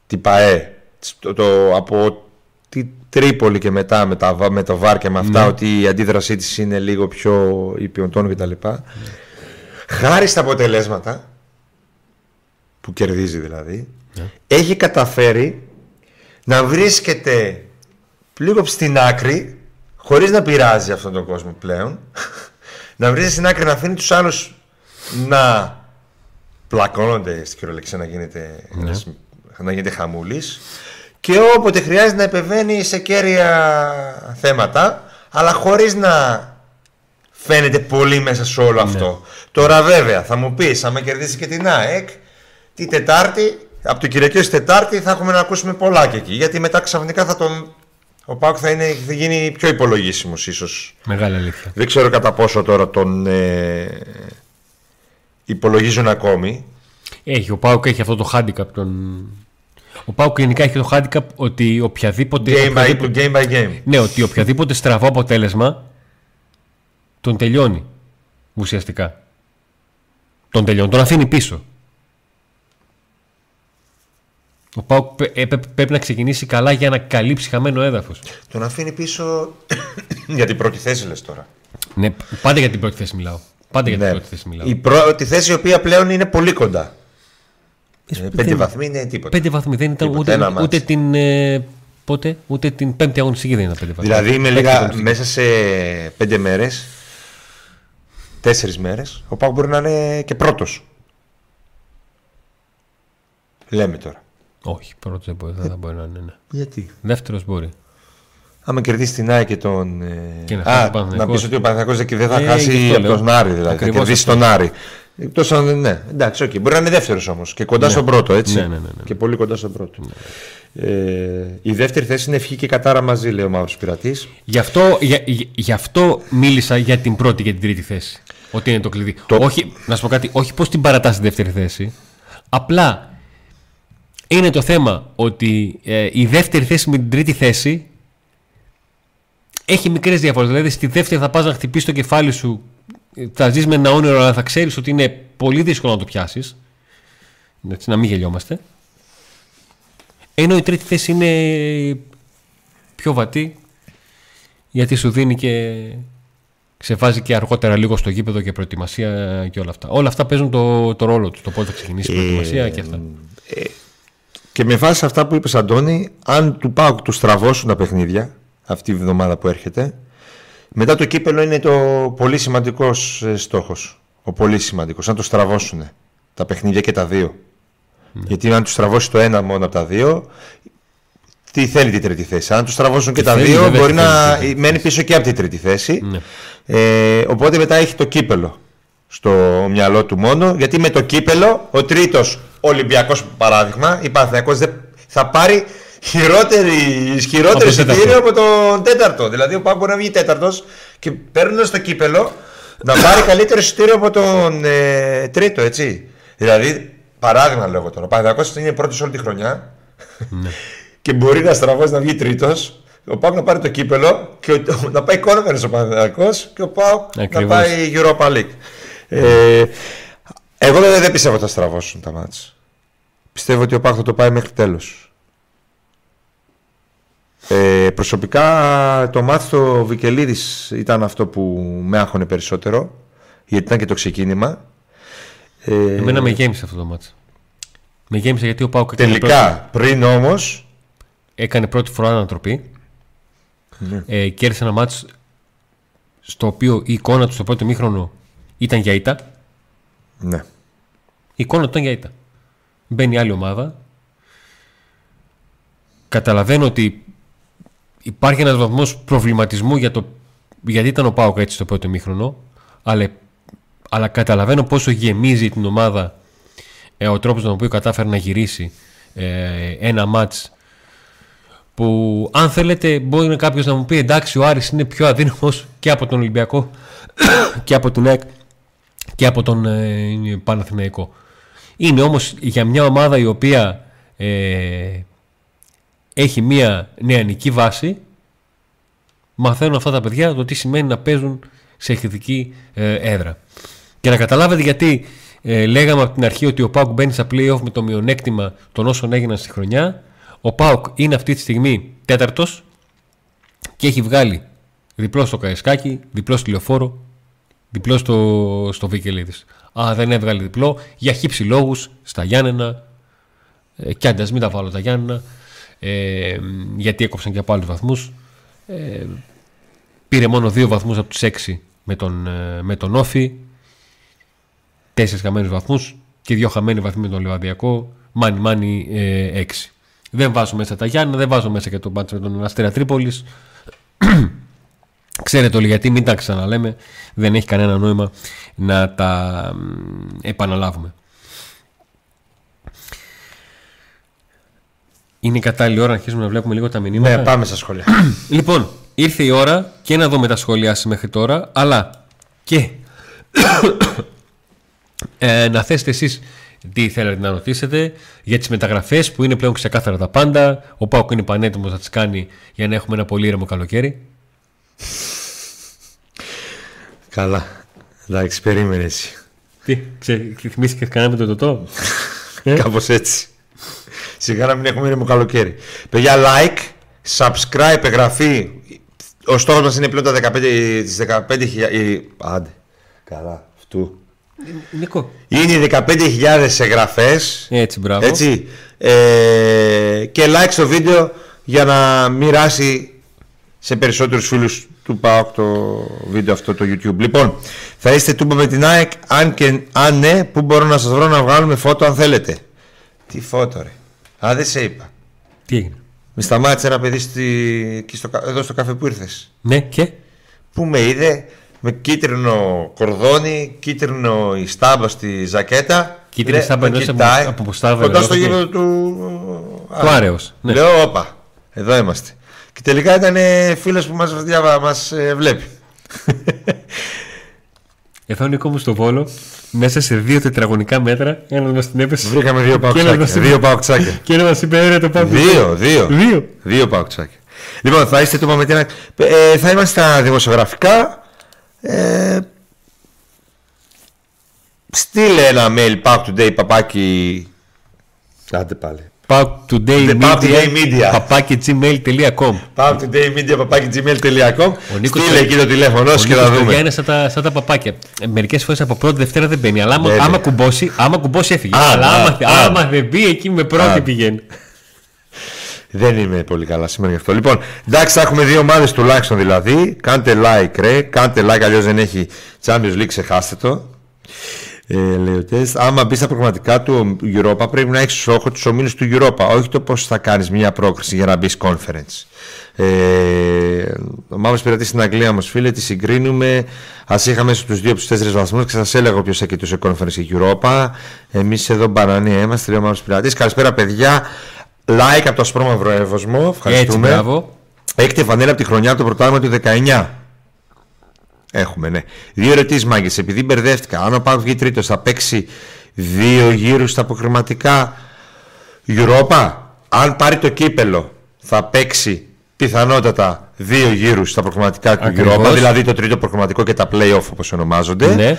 την ΠαΕ το, το- από τη Τρίπολη και μετά με, τα, βα- με το ΒΑΡ και με αυτά ότι η αντίδρασή της είναι λίγο πιο υπιοντών κτλ. Χάρη στα αποτελέσματα που κερδίζει δηλαδή έχει καταφέρει να βρίσκεται λίγο στην άκρη χωρίς να πειράζει αυτόν τον κόσμο πλέον να βρίσκεται στην άκρη να αφήνει τους άλλους να πλακώνονται στην κυριολεξία να γίνεται, ένας- να γίνεται χαμούλης. Και όποτε χρειάζεται να επεμβαίνει σε κέρια θέματα αλλά χωρίς να φαίνεται πολύ μέσα σε όλο αυτό. Τώρα βέβαια θα μου πεις άμα κερδίσει και την ΑΕΚ τη Τετάρτη από το Κυριακή ως Τετάρτη θα έχουμε να ακούσουμε πολλά και εκεί γιατί μετά ξαφνικά θα τον ο Πάουκ θα, είναι, θα γίνει πιο υπολογίσιμος ίσως Μεγάλη αλήθεια. δεν ξέρω κατά πόσο τώρα τον ε, υπολογίζουν ακόμη. Έχει, ο Πάουκ έχει αυτό το handicap. Τον... Ο Πάουκ γενικά έχει το handicap ότι οποιαδήποτε. Game by, οποιαδήποτε- game by game. Ναι, ότι οποιαδήποτε στραβό αποτέλεσμα τον τελειώνει ουσιαστικά. Τον τελειώνει, τον αφήνει πίσω. Ο Πάουκ πε- έπε- πρέπει να ξεκινήσει καλά για να καλύψει χαμένο έδαφος. Τον αφήνει πίσω για την πρώτη θέση λες τώρα. Ναι, πάντα για την πρώτη θέση μιλάω. Πάντα για την Ναι. πρώτη θέση μιλάω. Η πρώτη θέση η οποία πλέον είναι πολύ κοντά. Ε, δεν- πέντε βαθμοί είναι τίποτα. Πέντε βαθμοί δεν ήταν Τίποτα, ούτε, ένα μάτς. ούτε την. Ε, πότε, ούτε την πέμπτη αγωνιστική δεν ήταν πέντε βαθμοί. Δηλαδή με Πέμπτη λίγα, αγωνιστική. μέσα σε πέντε μέρες, τέσσερις μέρες, ο Πάουκ μπορεί να είναι και πρώτος. Λέμε τώρα. Όχι, πρώτος δεν μπορεί, δεν θα μπορεί να είναι. Ναι. Γιατί; Δεύτερος μπορεί. Άμα κερδίσεις την ΑΕΚ και τον. ε, Και να χάσεις Α, τον Παναθηναϊκό. να πεις ότι ο Παναθηναϊκός δεν θα Ε, γι' χάσει αυτό από λέω. τον Άρη, δηλαδή. Ακριβώς θα κερδίσει αυτό. τον Άρη. Εκτός αν. Ναι, εντάξει, οκ. Μπορεί να είναι δεύτερος όμως και κοντά Ναι. στον πρώτο, έτσι. Ναι, ναι, ναι, ναι. Και πολύ κοντά στον πρώτο. Ε, η δεύτερη θέση είναι ευχή και κατάρα μαζί, λέει ο Μαύρος Πειρατής. Γι' αυτό, για, γι' γι' αυτό μίλησα για την πρώτη και την τρίτη θέση. Ότι είναι το κλειδί. Όχι, να σου πω κάτι, όχι πώ την παρατάς στη δεύτερη θέση. Απλά είναι το θέμα ότι ε, η δεύτερη θέση με την τρίτη θέση έχει μικρές διαφορές. Δηλαδή στη δεύτερη θα πας να χτυπήσεις το κεφάλι σου, ε, θα ζεις με ένα όνειρο, αλλά θα ξέρεις ότι είναι πολύ δύσκολο να το πιάσεις. Έτσι, να μην γελιόμαστε. Ενώ η τρίτη θέση είναι πιο βατή γιατί σου δίνει και σε βάζει και αργότερα λίγο στο γήπεδο και προετοιμασία και όλα αυτά. Όλα αυτά παίζουν το, το ρόλο τους. Το πότε θα ξεκινήσει η προετοιμασία και αυτά. Και με βάση αυτά που είπες, Αντώνη, αν του πάω του στραβώσουν τα παιχνίδια αυτή η εβδομάδα που έρχεται, μετά το κύπελο είναι το πολύ σημαντικός στόχος. Ο πολύ σημαντικός. Αν το στραβώσουν τα παιχνίδια και τα δύο. Γιατί αν του στραβώσει το ένα μόνο από τα δύο, τι θέλει την τρίτη θέση. Αν του στραβώσουν και Τι τα θέλει, δύο, βέβαια, μπορεί τι θέλει να την τρίτη μένει πίσω και από την τρίτη θέση. Ναι. Ε, οπότε μετά έχει το κύπελο στο μυαλό του μόνο. Γιατί με το κύπελο, ο τρίτος Ολυμπιακός παράδειγμα, η Παναθηναϊκός δεν θα πάρει χειρότερη, ισχυρότερο Από τον εισιτήριο τέταρτο. από τον τέταρτο. Δηλαδή ο Πάου μπορεί να βγει τέταρτος και παίρνοντας το κύπελο να πάρει καλύτερο εισιτήριο από τον ε, τρίτο, έτσι. Δηλαδή παράδειγμα λέω εγώ τώρα. Ο Παναθηναϊκός είναι πρώτος όλη τη χρονιά ναι. και μπορεί να στραβώσει να βγει τρίτος. Ο Πάουκ να πάρει το κύπελο και ο, να πάει κόρνερ ο Παναθηναϊκός και ο Πάουκ να πάει Europa League. Ε, εγώ δεν, δεν πιστεύω ότι θα στραβώσουν τα μάτια. Πιστεύω ότι ο Πάουκ θα το πάει μέχρι τέλος. Ε, προσωπικά το μάθημα του Βικελίδης ήταν αυτό που με άγχωνε περισσότερο γιατί ήταν και το ξεκίνημα ε, Εμένα με γέμισε αυτό το μάτσο. Με γέμισε γιατί ο Πάουκ Τελικά, πριν όμω. Έκανε πρώτη φορά ανατροπή. Ναι. Ε, κέρδισε ένα μάτσο στο οποίο η εικόνα του στο πρώτο μήχρονο ήταν για ήττα. Ναι. Η εικόνα του ήταν για ήττα. Μπαίνει άλλη ομάδα. Καταλαβαίνω ότι υπάρχει ένας βαθμός προβληματισμού για το γιατί ήταν ο Πάουκ έτσι στο πρώτο μήχρονο, αλλά αλλά καταλαβαίνω πόσο γεμίζει την ομάδα ε, ο τρόπος τον οποίο κατάφερε να γυρίσει ε, ένα μάτς που αν θέλετε μπορεί κάποιος να μου πει εντάξει ο Άρης είναι πιο αδύναμος και από τον Ολυμπιακό και από τον ΕΚ και από τον ε, Παναθηναϊκό. Είναι όμως για μια ομάδα η οποία ε, έχει μια νεανική βάση μαθαίνουν αυτά τα παιδιά το τι σημαίνει να παίζουν σε εχθρική ε, έδρα. Και να καταλάβετε γιατί ε, λέγαμε από την αρχή ότι ο Πάουκ μπαίνει στα playoff με το μειονέκτημα των όσων έγιναν στη χρονιά. Ο Πάουκ είναι αυτή τη στιγμή τέταρτος και έχει βγάλει διπλό στο Καϊσκάκι, διπλό στη Λεωφόρο, διπλό στο, στο Βικελίδη. Α, δεν έβγαλε διπλό για χύψη λόγους στα Γιάννενα. Ε, και άντε, μην τα βάλω τα Γιάννενα. Ε, γιατί έκοψαν και από άλλους βαθμούς. Ε, πήρε μόνο δύο βαθμούς από τους έξι με τον, ε, με τον Όφη τέσσερις χαμένους βαθμούς και δύο χαμένοι βαθμοί με τον Λεβαδιακό. Μάνι, μάνι, ε, έξι. Δεν βάζω μέσα τα Γιάννα, δεν βάζω μέσα και τον μπάτσο με τον Αστέρα Τρίπολης. Ξέρετε όλοι γιατί, μην τα ξαναλέμε. Δεν έχει κανένα νόημα να τα επαναλάβουμε. Είναι κατάλληλη ώρα να αρχίσουμε να βλέπουμε λίγο τα μηνύματα. Ναι, πάμε στα σχόλια. λοιπόν, ήρθε η ώρα και να δούμε τα σχόλιά μέχρι τώρα, αλλά και ε, να θέσετε εσείς τι θέλετε να ρωτήσετε για τις μεταγραφές που είναι πλέον ξεκάθαρα τα πάντα. Ο Πάουκ είναι πανέτοιμος να τις κάνει για να έχουμε ένα πολύ ήρεμο καλοκαίρι. Καλά. Εντάξει, περίμενε εσύ. Τι, θυμήθηκες κανένα με το τοτό; ε; Κάπως έτσι. Σιγά να μην έχουμε ήρεμο καλοκαίρι. Παιδιά, like, subscribe, εγγραφή. Ο στόχος μας είναι πλέον τα 15, τις 15.000... Άντε, καλά, αυτού. Νίκο. Είναι 15.000 εγγραφές. Έτσι, μπράβο. Έτσι. Ε, και like στο βίντεο για να μοιράσει σε περισσότερους φίλους του ΠΑΟΚ το βίντεο αυτό το YouTube. Λοιπόν, θα είστε τούμπα με την ΑΕΚ. Αν, και, αν ναι, πού μπορώ να σας βρω να βγάλουμε φώτο αν θέλετε. Τι φώτο ρε. Α, δεν σε είπα. Τι έγινε; Με σταμάτησε ένα παιδί στη, στο, εδώ στο καφέ που ήρθες; Ναι, και; Πού με είδε, με κίτρινο κορδόνι, κίτρινο η στάμπα στη ζακέτα. Κίτρινη στάμπα εντό από ποστάβα. Κοντά στο γήπεδο του. Του Άρεος. Ναι. Λέω, όπα, εδώ είμαστε. Και τελικά ήταν φίλος που μας μας ε, βλέπει. Εδώ Νίκο μου στο Βόλο, μέσα σε δύο τετραγωνικά μέτρα, ένα μας την έπεσε. Βρήκαμε δύο παουξάκια. Δύο παουξάκια. Και ένα μας είπε, το πάμε. Δύο, δύο. Δύο, δύο παουξάκια. Λοιπόν, θα είστε το με ε, θα είμαστε στα δημοσιογραφικά. Ε, στείλε ένα mail back today παπάκι. Άντε πάλι. Back today media, παπάκι gmail.com Back today media παπάκι gmail.com Στείλε εκεί το τηλέφωνο σου και θα δούμε. Είναι σαν τα, σαν τα παπάκια. Ε, Μερικές φορές από πρώτη Δευτέρα δεν μπαίνει. Αλλά άμα, άμα, κουμπώσει, άμα κουμπώσει έφυγε. αλλά άμα, άμα δεν μπει εκεί με πρώτη πηγαίνει. Δεν είμαι πολύ καλά σήμερα γι' αυτό. Λοιπόν, εντάξει, θα έχουμε δύο ομάδες τουλάχιστον δηλαδή. Κάντε like, ρε. Κάντε like, αλλιώς δεν έχει Champions League, ξεχάστε το. Ε, λέει ο τεστ. Άμα μπεις στα προγραμματικά του Europa, πρέπει να έχεις στόχο τους ομίλους του Europa. Όχι το πώς θα κάνεις μια πρόκριση για να μπεις conference. Ε, ο Μαύρος πειρατής στην Αγγλία μα, φίλε, τη συγκρίνουμε. Α είχαμε στους δύο από τους τέσσερις βαθμούς και σας έλεγα ποιος έχει σε conference η Europa. Εμείς εδώ μπανανία είμαστε, λέει ο Μαύρος πειρατής. Καλησπέρα, παιδιά. Like από το ασπρόμαυρο εύωσμο. Ευχαριστούμε. Έτσι, μπράβο. Έχετε φανέλα από τη χρονιά του πρωτάθλημα του 19. Έχουμε, ναι. Δύο ερωτήσεις, μάγκες. Επειδή μπερδεύτηκα, αν ο Πάουκ βγει τρίτος, θα παίξει δύο γύρους στα αποκριματικά Europa; Αν πάρει το κύπελο θα παίξει πιθανότατα δύο γύρους στα προκριματικά του Europa, δηλαδή το τρίτο προκριματικό και τα play-off όπως ονομάζονται. Ναι.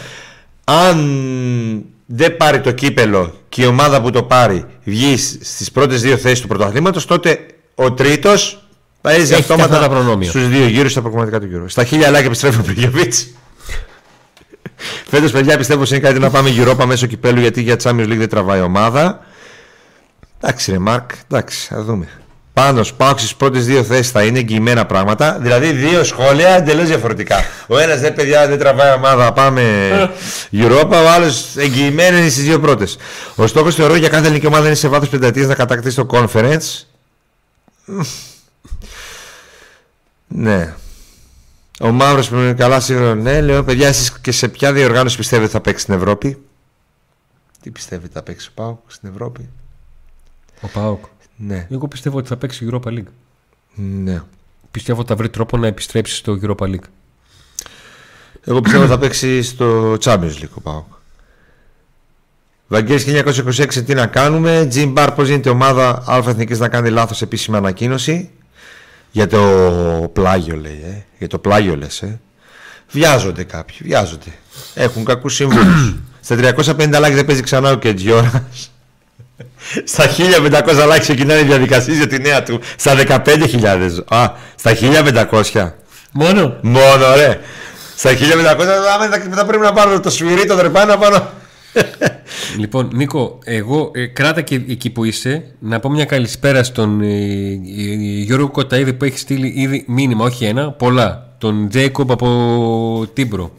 Αν δεν πάρει το κύπελο και η ομάδα που το πάρει βγει στις πρώτες δύο θέσεις του πρωταθλήματος, τότε ο τρίτος παίζει αυτόματα στους δύο γύρους στα προκριματικά του Europa. Στα χίλια λάκια επιστρέφει ο Πριγιοβίτς. Φέτος, παιδιά, πιστεύω είναι κάτι να πάμε Europa μέσω κυπέλου γιατί για Champions League δεν τραβάει ομάδα. Εντάξει, ρε Μάρκ, εντάξει, θα δούμε. Πάνω πάω στις πρώτες δύο θέσεις θα είναι εγγυημένα πράγματα. Δηλαδή δύο σχόλια εντελώς διαφορετικά. Ο ένας δεν παιδιά δεν τραβάει ομάδα, πάμε Europa. Ο άλλος εγγυημένο είναι στις δύο πρώτες. Ο στόχος θεωρώ για κάθε ελληνική ομάδα είναι σε βάθος πενταετίας να κατακτήσει το conference. Ναι. Ο Μαύρος που είναι καλά σίγουρα. Ναι, λέω παιδιά, εσείς και σε ποια διοργάνωση πιστεύετε θα παίξει στην Ευρώπη; Τι πιστεύετε θα παίξει ο Πάουκ στην Ευρώπη; Ο Πάουκ. Ναι. Εγώ πιστεύω ότι θα παίξει Europa League. Ναι. Πιστεύω ότι θα βρει τρόπο να επιστρέψει στο Europa League. Εγώ πιστεύω ότι θα παίξει στο Champions League ο Πάουκ. Βαγγέλης 1926 τι να κάνουμε; Τζιμ Μπαρ πώς γίνεται η ομάδα; Α Εθνικής να κάνει λάθος επίσημη ανακοίνωση. Για το πλάγιο λέει. Ε. Για το πλάγιο λες. Ε. Βιάζονται κάποιοι. Βιάζονται. Έχουν κακούς συμβούλους. Στα 350 like δεν παίζει ξανά ο Κεντζιόρας. Στα 1500 like ξεκινάνε οι διαδικασίες για τη νέα του. Στα 15.000. Α, στα 1500. Μόνο. Μόνο, ρε. Στα 1500 θα πρέπει να πάρω το σφυρί, το δρεπάνι να πάρω. Λοιπόν, Νίκο, εγώ ε, κράτα και εκεί που είσαι. Να πω μια καλησπέρα στον ε, Γιώργο Κοταίδη που έχει στείλει ήδη μήνυμα, όχι ένα, πολλά. Τον Τζέικοπ από Τίμπρο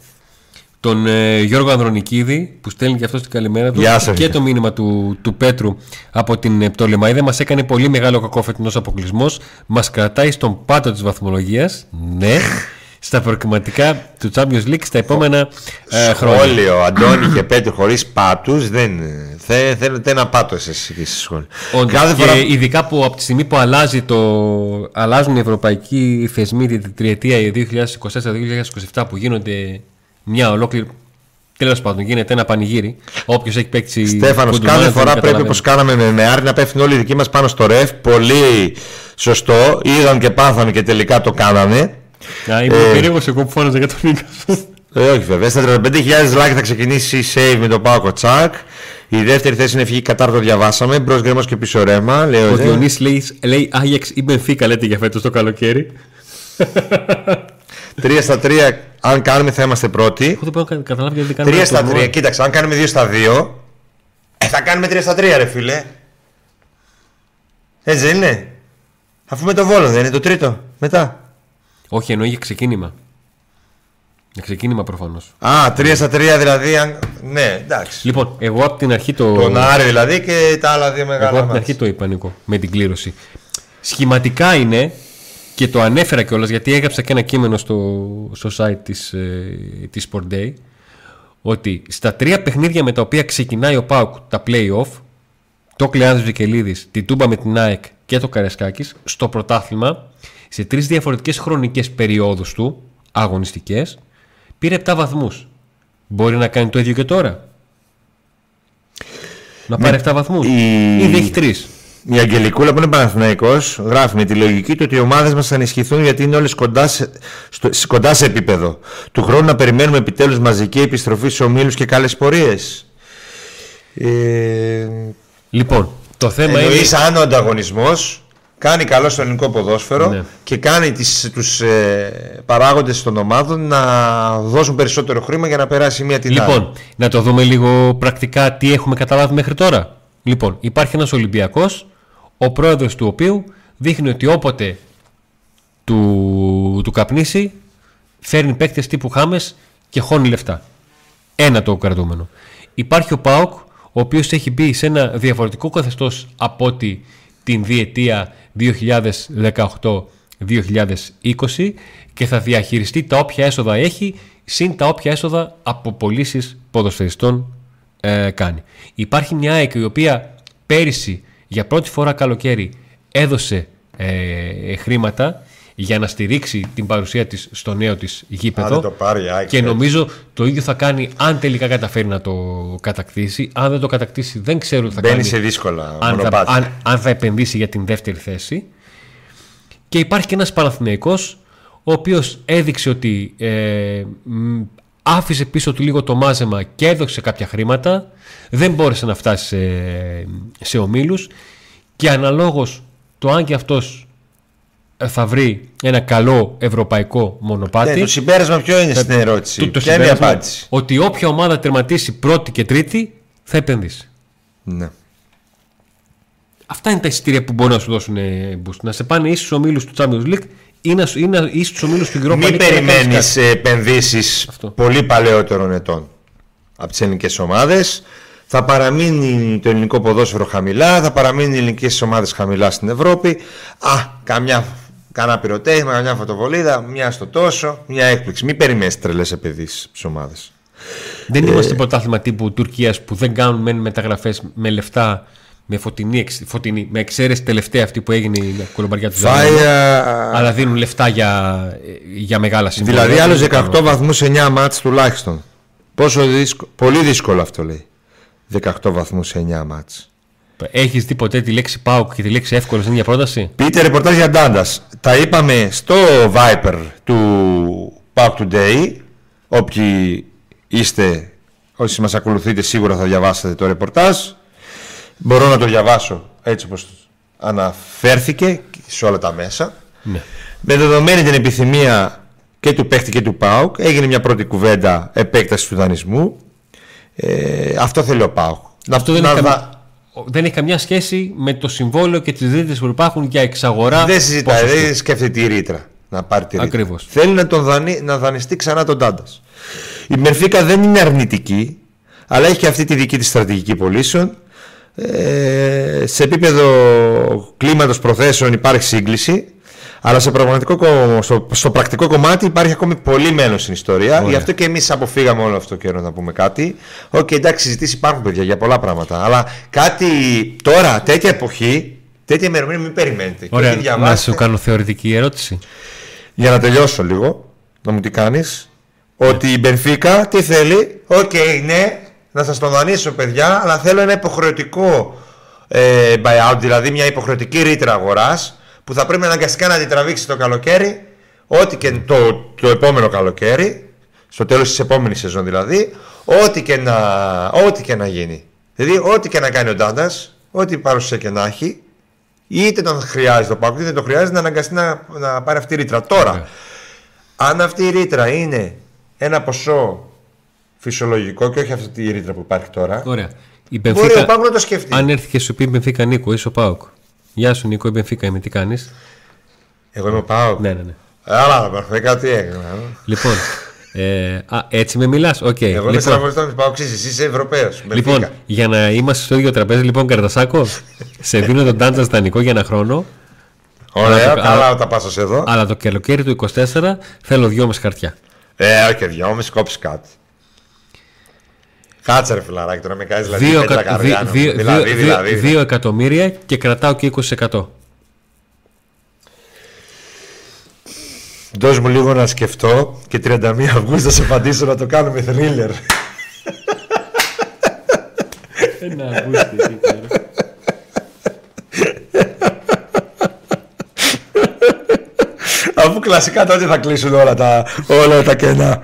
τον ε, Γιώργο Ανδρονικίδη που στέλνει και αυτός την καλημέρα του. Και το μήνυμα του, του Πέτρου από την ε, Πτολεμαίδα μας έκανε πολύ μεγάλο κακό φετινός αποκλεισμός. μας κρατάει στον πάτο της βαθμολογίας. Ναι στα προκριματικά του Champions League στα επόμενα ε, χρόνια. Σχόλιο, Αντώνη και Πέτρου χωρίς πάτους δεν θέλετε ένα πάτος εσείς στη σχόλιο. Κάθε φορά... Και ειδικά που από τη στιγμή που αλλάζει το, αλλάζουν οι ευρωπαϊκοί θεσμοί την τριετία 2024-2027 που γίνονται μια ολόκληρη. Τέλος πάντων, γίνεται ένα πανηγύρι. Όποιος έχει παίξει. Στέφανος, κάθε φορά πρέπει όπως κάναμε με Νεάρη να πέφτουν όλοι οι δικοί μας πάνω στο ρεφ. Πολύ σωστό. Είδαν και πάθανε και τελικά το κάνανε. Α, είμαι ε, περίεργος εγώ που φώναζα για τον Νίκα. Ε, όχι βέβαια. Στα 35.000 like θα ξεκινήσει save με το Πάο Κοτσάκ. Η δεύτερη θέση είναι φυγή κατά το διαβάσαμε. Μπρος γκρεμός και πίσω ρέμα. Ο Διονύσης λέει, λέει Άγιαξ ή Μπενφίκα λέτε για φέτος το καλοκαίρι. 3 στα 3, αν κάνουμε θα είμαστε πρώτοι. Εγώ δεν μπορώ καταλάβει γιατί δεν κάνουμε 3 στα 3, κοίταξε, αν κάνουμε 2 στα 2, ε, θα κάνουμε 3 στα 3, ρε φίλε. Έτσι δεν είναι. Αφού με το βόλο δεν είναι το τρίτο. Μετά. Όχι, εννοεί για ξεκίνημα. Για ξεκίνημα προφανώς. Α, 3 στα 3 δηλαδή. Αν... Ναι, εντάξει. Λοιπόν, εγώ από την αρχή το. Τον Άρη δηλαδή και τα άλλα δύο μεγάλα. Εγώ από την αρχή το είπα, Νίκο, με την κλήρωση. Σχηματικά είναι και το ανέφερα κιόλας γιατί έγραψα και ένα κείμενο στο, στο site της, ε, της Sport Day ότι στα τρία παιχνίδια με τα οποία ξεκινάει ο Πάουκ τα play-off το Κλεάνδης Βικελίδης, την Τούμπα με την ΑΕΚ και το Καρεσκάκης στο πρωτάθλημα σε τρεις διαφορετικές χρονικές περιόδους του αγωνιστικές πήρε 7 βαθμούς μπορεί να κάνει το ίδιο και τώρα; Να πάρει 7 βαθμούς; η... ή έχει 3 η Αγγελικούλα που είναι Παναθηναϊκός γράφει με τη λογική του ότι οι ομάδες μας θα ενισχυθούν γιατί είναι όλες κοντά σε, στο, κοντά σε επίπεδο. Του χρόνου να περιμένουμε επιτέλους μαζική επιστροφή σε ομίλους και καλές πορείες. Ε... Λοιπόν, το θέμα Εννοείς είναι... αν ο ανταγωνισμός κάνει καλό στο ελληνικό ποδόσφαιρο ναι. και κάνει τις, τους ε, παράγοντες των ομάδων να δώσουν περισσότερο χρήμα για να περάσει μία την λοιπόν, άλλη. Λοιπόν, να το δούμε λίγο πρακτικά τι έχουμε καταλάβει μέχρι τώρα. Λοιπόν, υπάρχει ένας Ολυμπιακός, ο πρόεδρος του οποίου δείχνει ότι όποτε του, του καπνίσει, φέρνει παίκτες τύπου Χάμες και χώνει λεφτά. Ένα το κρατούμενο. Υπάρχει ο ΠΑΟΚ, ο οποίος έχει μπει σε ένα διαφορετικό καθεστώς από ότι την διετία 2018-2020 και θα διαχειριστεί τα όποια έσοδα έχει συν τα όποια έσοδα από πωλήσει ποδοσφαιριστών ε, κάνει. Υπάρχει μια ΑΕΚ η οποία πέρυσι για πρώτη φορά καλοκαίρι έδωσε ε, χρήματα για να στηρίξει την παρουσία της στο νέο της γήπεδο. Αν δεν το πάρει, η ΑΕΚ, και έτσι. νομίζω το ίδιο θα κάνει αν τελικά καταφέρει να το κατακτήσει. Αν δεν το κατακτήσει, δεν ξέρω τι θα Μπαίνει κάνει. σε δύσκολα αν θα, μονοπάτια. αν, αν θα επενδύσει για την δεύτερη θέση. Και υπάρχει και ένας Παναθηναϊκός ο οποίος έδειξε ότι ε, μ, άφησε πίσω του λίγο το μάζεμα και έδωσε κάποια χρήματα δεν μπόρεσε να φτάσει σε, σε ομίλους και αναλόγως το αν και αυτός ε, θα βρει ένα καλό ευρωπαϊκό μονοπάτι Ναι, το συμπέρασμα ποιο είναι στην ερώτηση; το- το Ποια είναι η συμπέρασμα απάντηση; ότι όποια ομάδα τερματίσει πρώτη και τρίτη θα επενδύσει. Ναι. Αυτά είναι τα εισιτήρια που μπορεί να σου δώσουν ε, boost. Να σε πάνε ή στους ομίλους του Champions League ή, να, σου- ή, να, ή στους ομίλους του Europa Μην League. και να κάνεις περιμένεις κάτι. επενδύσεις Αυτό. πολύ παλαιότερων ετών από τις ελληνικές ομάδες. Θα παραμείνει το ελληνικό ποδόσφαιρο χαμηλά, θα παραμείνουν οι ελληνικές ομάδες χαμηλά στην Ευρώπη. Α, καμιά, κανένα πυροτέχνημα, καμιά φωτοβολίδα, μια στο τόσο, μια έκπληξη. Μην περιμένεις τρελές επενδύσει από τις ομάδες. Δεν Ε, είμαστε πρωτάθλημα τύπου Τουρκίας που δεν κάνουν μεν μεταγραφές με λεφτά. Με φωτεινή, εξ- φωτεινή, με εξαίρεση τελευταία αυτή που έγινε η κολομπαριά του Ζαλέου. Αλλά δίνουν λεφτά για, για μεγάλα συμβόλαια. Δηλαδή, άλλους Δεν 18 κάνουν. βαθμούς 9 μάτς τουλάχιστον. Πόσο δύσκολο, πολύ δύσκολο αυτό λέει. 18 βαθμούς 9 μάτς. Έχεις δει ποτέ τη λέξη ΠΑΟΚ και τη λέξη εύκολος είναι μια πρόταση; Πείτε ρεπορτάζ για Ντάντας. Τα είπαμε στο Viper του Pack Today. Όποιοι είστε, όσοι μας ακολουθείτε, σίγουρα θα διαβάσετε το ρεπορτάζ. Μπορώ να το διαβάσω έτσι όπως αναφέρθηκε σε όλα τα μέσα. Ναι. Με δεδομένη την επιθυμία και του παίχτη και του ΠΑΟΚ, έγινε μια πρώτη κουβέντα επέκτασης του δανεισμού. Ε, αυτό θέλει ο ΠΑΟΚ. Αυτό δεν, να έχει δα- καμία, δεν έχει καμιά σχέση με το συμβόλαιο και τις δίαιτε που υπάρχουν για εξαγορά. Δεν συζητάει, ποσοστού. δεν σκέφτεται τη ρήτρα. Να πάρει τη ρήτρα. Ακριβώς. Θέλει να, τον δανει, να δανειστεί ξανά τον Τάντας. Η Μερφίκα δεν είναι αρνητική, αλλά έχει και αυτή τη δική της στρατηγική πωλήσεων. Ε, σε επίπεδο κλίματος προθέσεων υπάρχει σύγκλιση, αλλά σε πραγματικό, κο- στο, στο πρακτικό κομμάτι υπάρχει ακόμη πολύ μέλλον στην ιστορία. Ωραία. Γι' αυτό και εμείς αποφύγαμε όλο αυτό το καιρό να πούμε κάτι. Οκ, εντάξει, συζητήσεις υπάρχουν παιδιά για πολλά πράγματα. Αλλά κάτι τώρα, τέτοια εποχή, τέτοια ημερομηνία μην περιμένετε. Και Ωραία, ό,τι να διαβάσετε- σου κάνω θεωρητική ερώτηση. για να τελειώσω λίγο, να μου τι κάνεις. Ότι η Μπενφίκα τι θέλει; Οκ, ναι, να σας το δανείσω, παιδιά, αλλά θέλω ένα υποχρεωτικό ε, buyout, δηλαδή μια υποχρεωτική ρήτρα αγοράς που θα πρέπει αναγκαστικά να την τραβήξει το καλοκαίρι, ό,τι και το, το επόμενο καλοκαίρι, στο τέλος της επόμενης σεζόν δηλαδή, ό,τι και να, ό,τι και να γίνει. Δηλαδή, ό,τι και να κάνει ο Ντάντας, ό,τι παρουσία και να έχει, είτε τον χρειάζεται το Πάκος, είτε δεν το χρειάζεται να αναγκαστεί να, να πάρει αυτή η ρήτρα. Τώρα, Ωραία. αν αυτή η ρήτρα είναι ένα ποσό φυσιολογικό και όχι αυτή η ρήτρα που υπάρχει τώρα, Ωραία. Η μπορεί Μπενφίκα, ο Πάκος να το σκεφτεί. αν έρθει και σου πει Μπενφίκα Νίκο, είσαι ο Πάοκ. Γεια σου Νίκο, η Μπενφίκα είμαι, τι κάνεις; Εγώ είμαι ο Πάοκ. Ναι, ναι, ναι. Άλλα, δεν κάτι έγινε. Λοιπόν, ε, α, έτσι με μιλάς; Οκ. Εγώ είμαι Λοιπόν, στραβολιστό με Πάοκ, εσύ είσαι Ευρωπαίος. λοιπόν, για να είμαστε στο ίδιο τραπέζι, λοιπόν, Καρτασάκο, σε δίνω τον Τάντζα δανεικό για ένα χρόνο. Ωραία, αλλά- καλά τα πάσα εδώ. Αλλά το καλοκαίρι του 24 θέλω δυόμιση χαρτιά. Ε, όχι, δυόμιση κόψεις κάτι. Κάτσε ρε φιλαράκι, τώρα με κάνεις δηλαδή. Δύο πέτρα εκα- καρδιάνο. δι- δι- δηλαδή, δι- δηλαδή. δύο εκατομμύρια και κρατάω και 20%. Δώσ' μου λίγο να σκεφτώ και 31 Αυγούστου θα σε απαντήσω να το κάνουμε thriller. Ένα Αφού κλασικά τότε θα κλείσουν όλα τα, όλα τα κενά.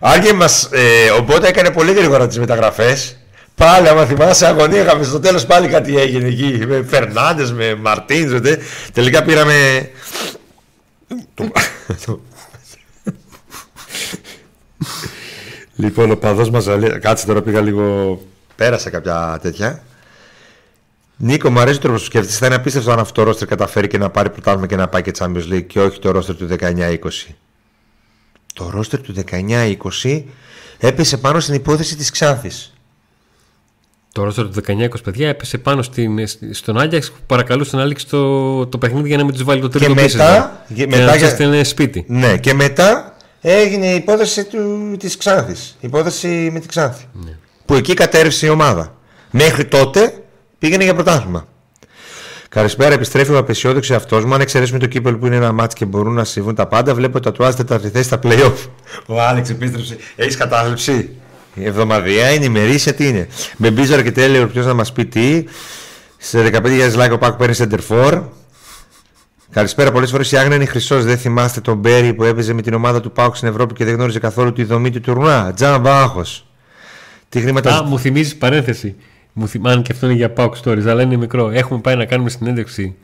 Αν και μας, ε, οπότε έκανε πολύ γρήγορα τις μεταγραφές. Πάλι, άμα θυμάσαι, αγωνία είχαμε στο τέλος πάλι κάτι έγινε εκεί. Με Φερνάντες, με Μαρτίνς, με... τελικά πήραμε... Το- το- λοιπόν, ο παδός μας λέει- Κάτσε τώρα πήγα λίγο... Πέρασα κάποια τέτοια. Νίκο, μου αρέσει το τρόπο που σκέφτεσαι. Θα είναι απίστευτο αν αυτό το ρόστερ καταφέρει και να πάρει πρωτάθλημα και να πάει και Champions League και όχι το ρόστερ του 19-20. Το ρόστερ του 19-20 έπεσε πάνω στην υπόθεση της Ξάνθης. Το ρόστερ του 19-20 παιδιά έπεσε πάνω στην, στον Άγιαξ που παρακαλούσε να λήξει το, το παιχνίδι για να μην τους βάλει το τρίτο Και πίσω. μετά- και και μετά να τους για- έστελνε σπίτι. Ναι, και μετά έγινε η υπόθεση του, της Ξάνθης. Η υπόθεση με τη Ξάνθη. Που εκεί κατέρευσε η ομάδα. Μέχρι τότε πήγαινε για πρωτάθλημα. Καλησπέρα, επιστρέφει ο απεσιόδοξο αυτό μου. Αν εξαιρέσουμε το κύπελ που είναι ένα μάτσο και μπορούν να συμβούν τα πάντα, βλέπω τα τουάζ τέταρτη θέση στα playoff. Ο Άλεξ επίστρεψε. Έχεις κατάθλιψη; Η εβδομαδία είναι ημερήσια, τι είναι. Με μπίζαρ και τέλειο, ποιο να μας πει τι. Σε 15.000 like ο Πάκου παίρνει center for. Καλησπέρα. Πολλές φορές η Άγνα είναι χρυσός. Δεν θυμάστε τον Μπέρι που έπαιζε με την ομάδα του Πάουκ στην Ευρώπη και δεν γνώριζε καθόλου τη δομή του τουρνά. Τζάμπα άγχος. Τι χρήματα. Α, μου θυμίζεις παρένθεση. Μου θυμάνε και αυτό είναι για Πάουκ Stories, αλλά είναι μικρό. Έχουμε πάει να κάνουμε συνέντευξη.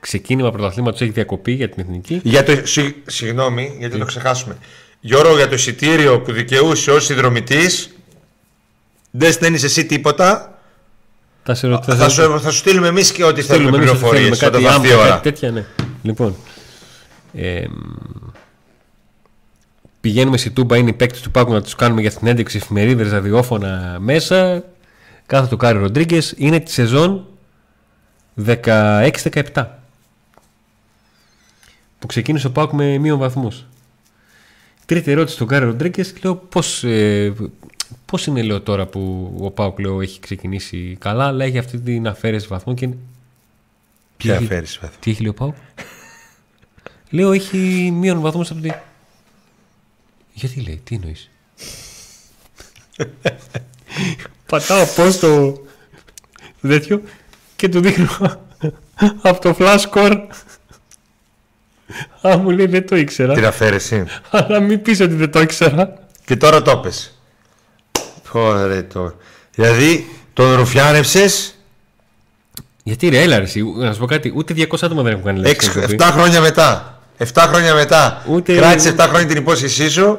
Ξεκίνημα πρωταθλήματος έχει διακοπή για την εθνική. Για το, συ, συγγνώμη, γιατί το ξεχάσουμε. Γιώργο, για το εισιτήριο που δικαιούσε ως συνδρομητής, δεν στέλνεις εσύ τίποτα. Θα, σε ρωτήσω, θα, σου, θα σου στείλουμε εμείς και ό,τι θέλουμε πληροφορίες όταν θα η ώρα. Κάτι τέτοια, ναι. Λοιπόν. Ε, πηγαίνουμε στη Τούμπα, είναι οι παίκτες του ΠΑΟΚ να τους κάνουμε για την ένταξη εφημερίδες, ραδιόφωνα μέσα. Κάθε το Γκάρι Ροντρίγκες είναι τη σεζόν 16-17 που ξεκίνησε ο ΠΑΟΚ με μείον βαθμούς. Τρίτη ερώτηση στον Γκάρι Ροντρίγκες, λέω πώς ε, πώς είναι λέω τώρα που ο ΠΑΟΚ λέω έχει ξεκινήσει καλά, αλλά έχει αυτή την αφαίρεση βαθμών και. Ποια αφαίρεση βαθμών. Τι έχει λέει ο ΠΑΟΚ. λέω έχει μείον βαθμούς από την. Γιατί λέει, τι εννοείς; Πατάω πώ το τέτοιο και του δείχνω από το flash score. Α, μου λέει δεν το ήξερα. Την αφαίρεση. Αλλά μην πεις ότι δεν το ήξερα. Και τώρα το πες. Ωραία το. Δηλαδή τον ρουφιάνευσε. Γιατί ρε, έλα ρε, να σου πω κάτι, ούτε 200 άτομα δεν έχουν κάνει λέξη. 7 χρόνια μετά. 7 χρόνια μετά. Ούτε... Κράτησες 7 χρόνια την υπόσχεσή σου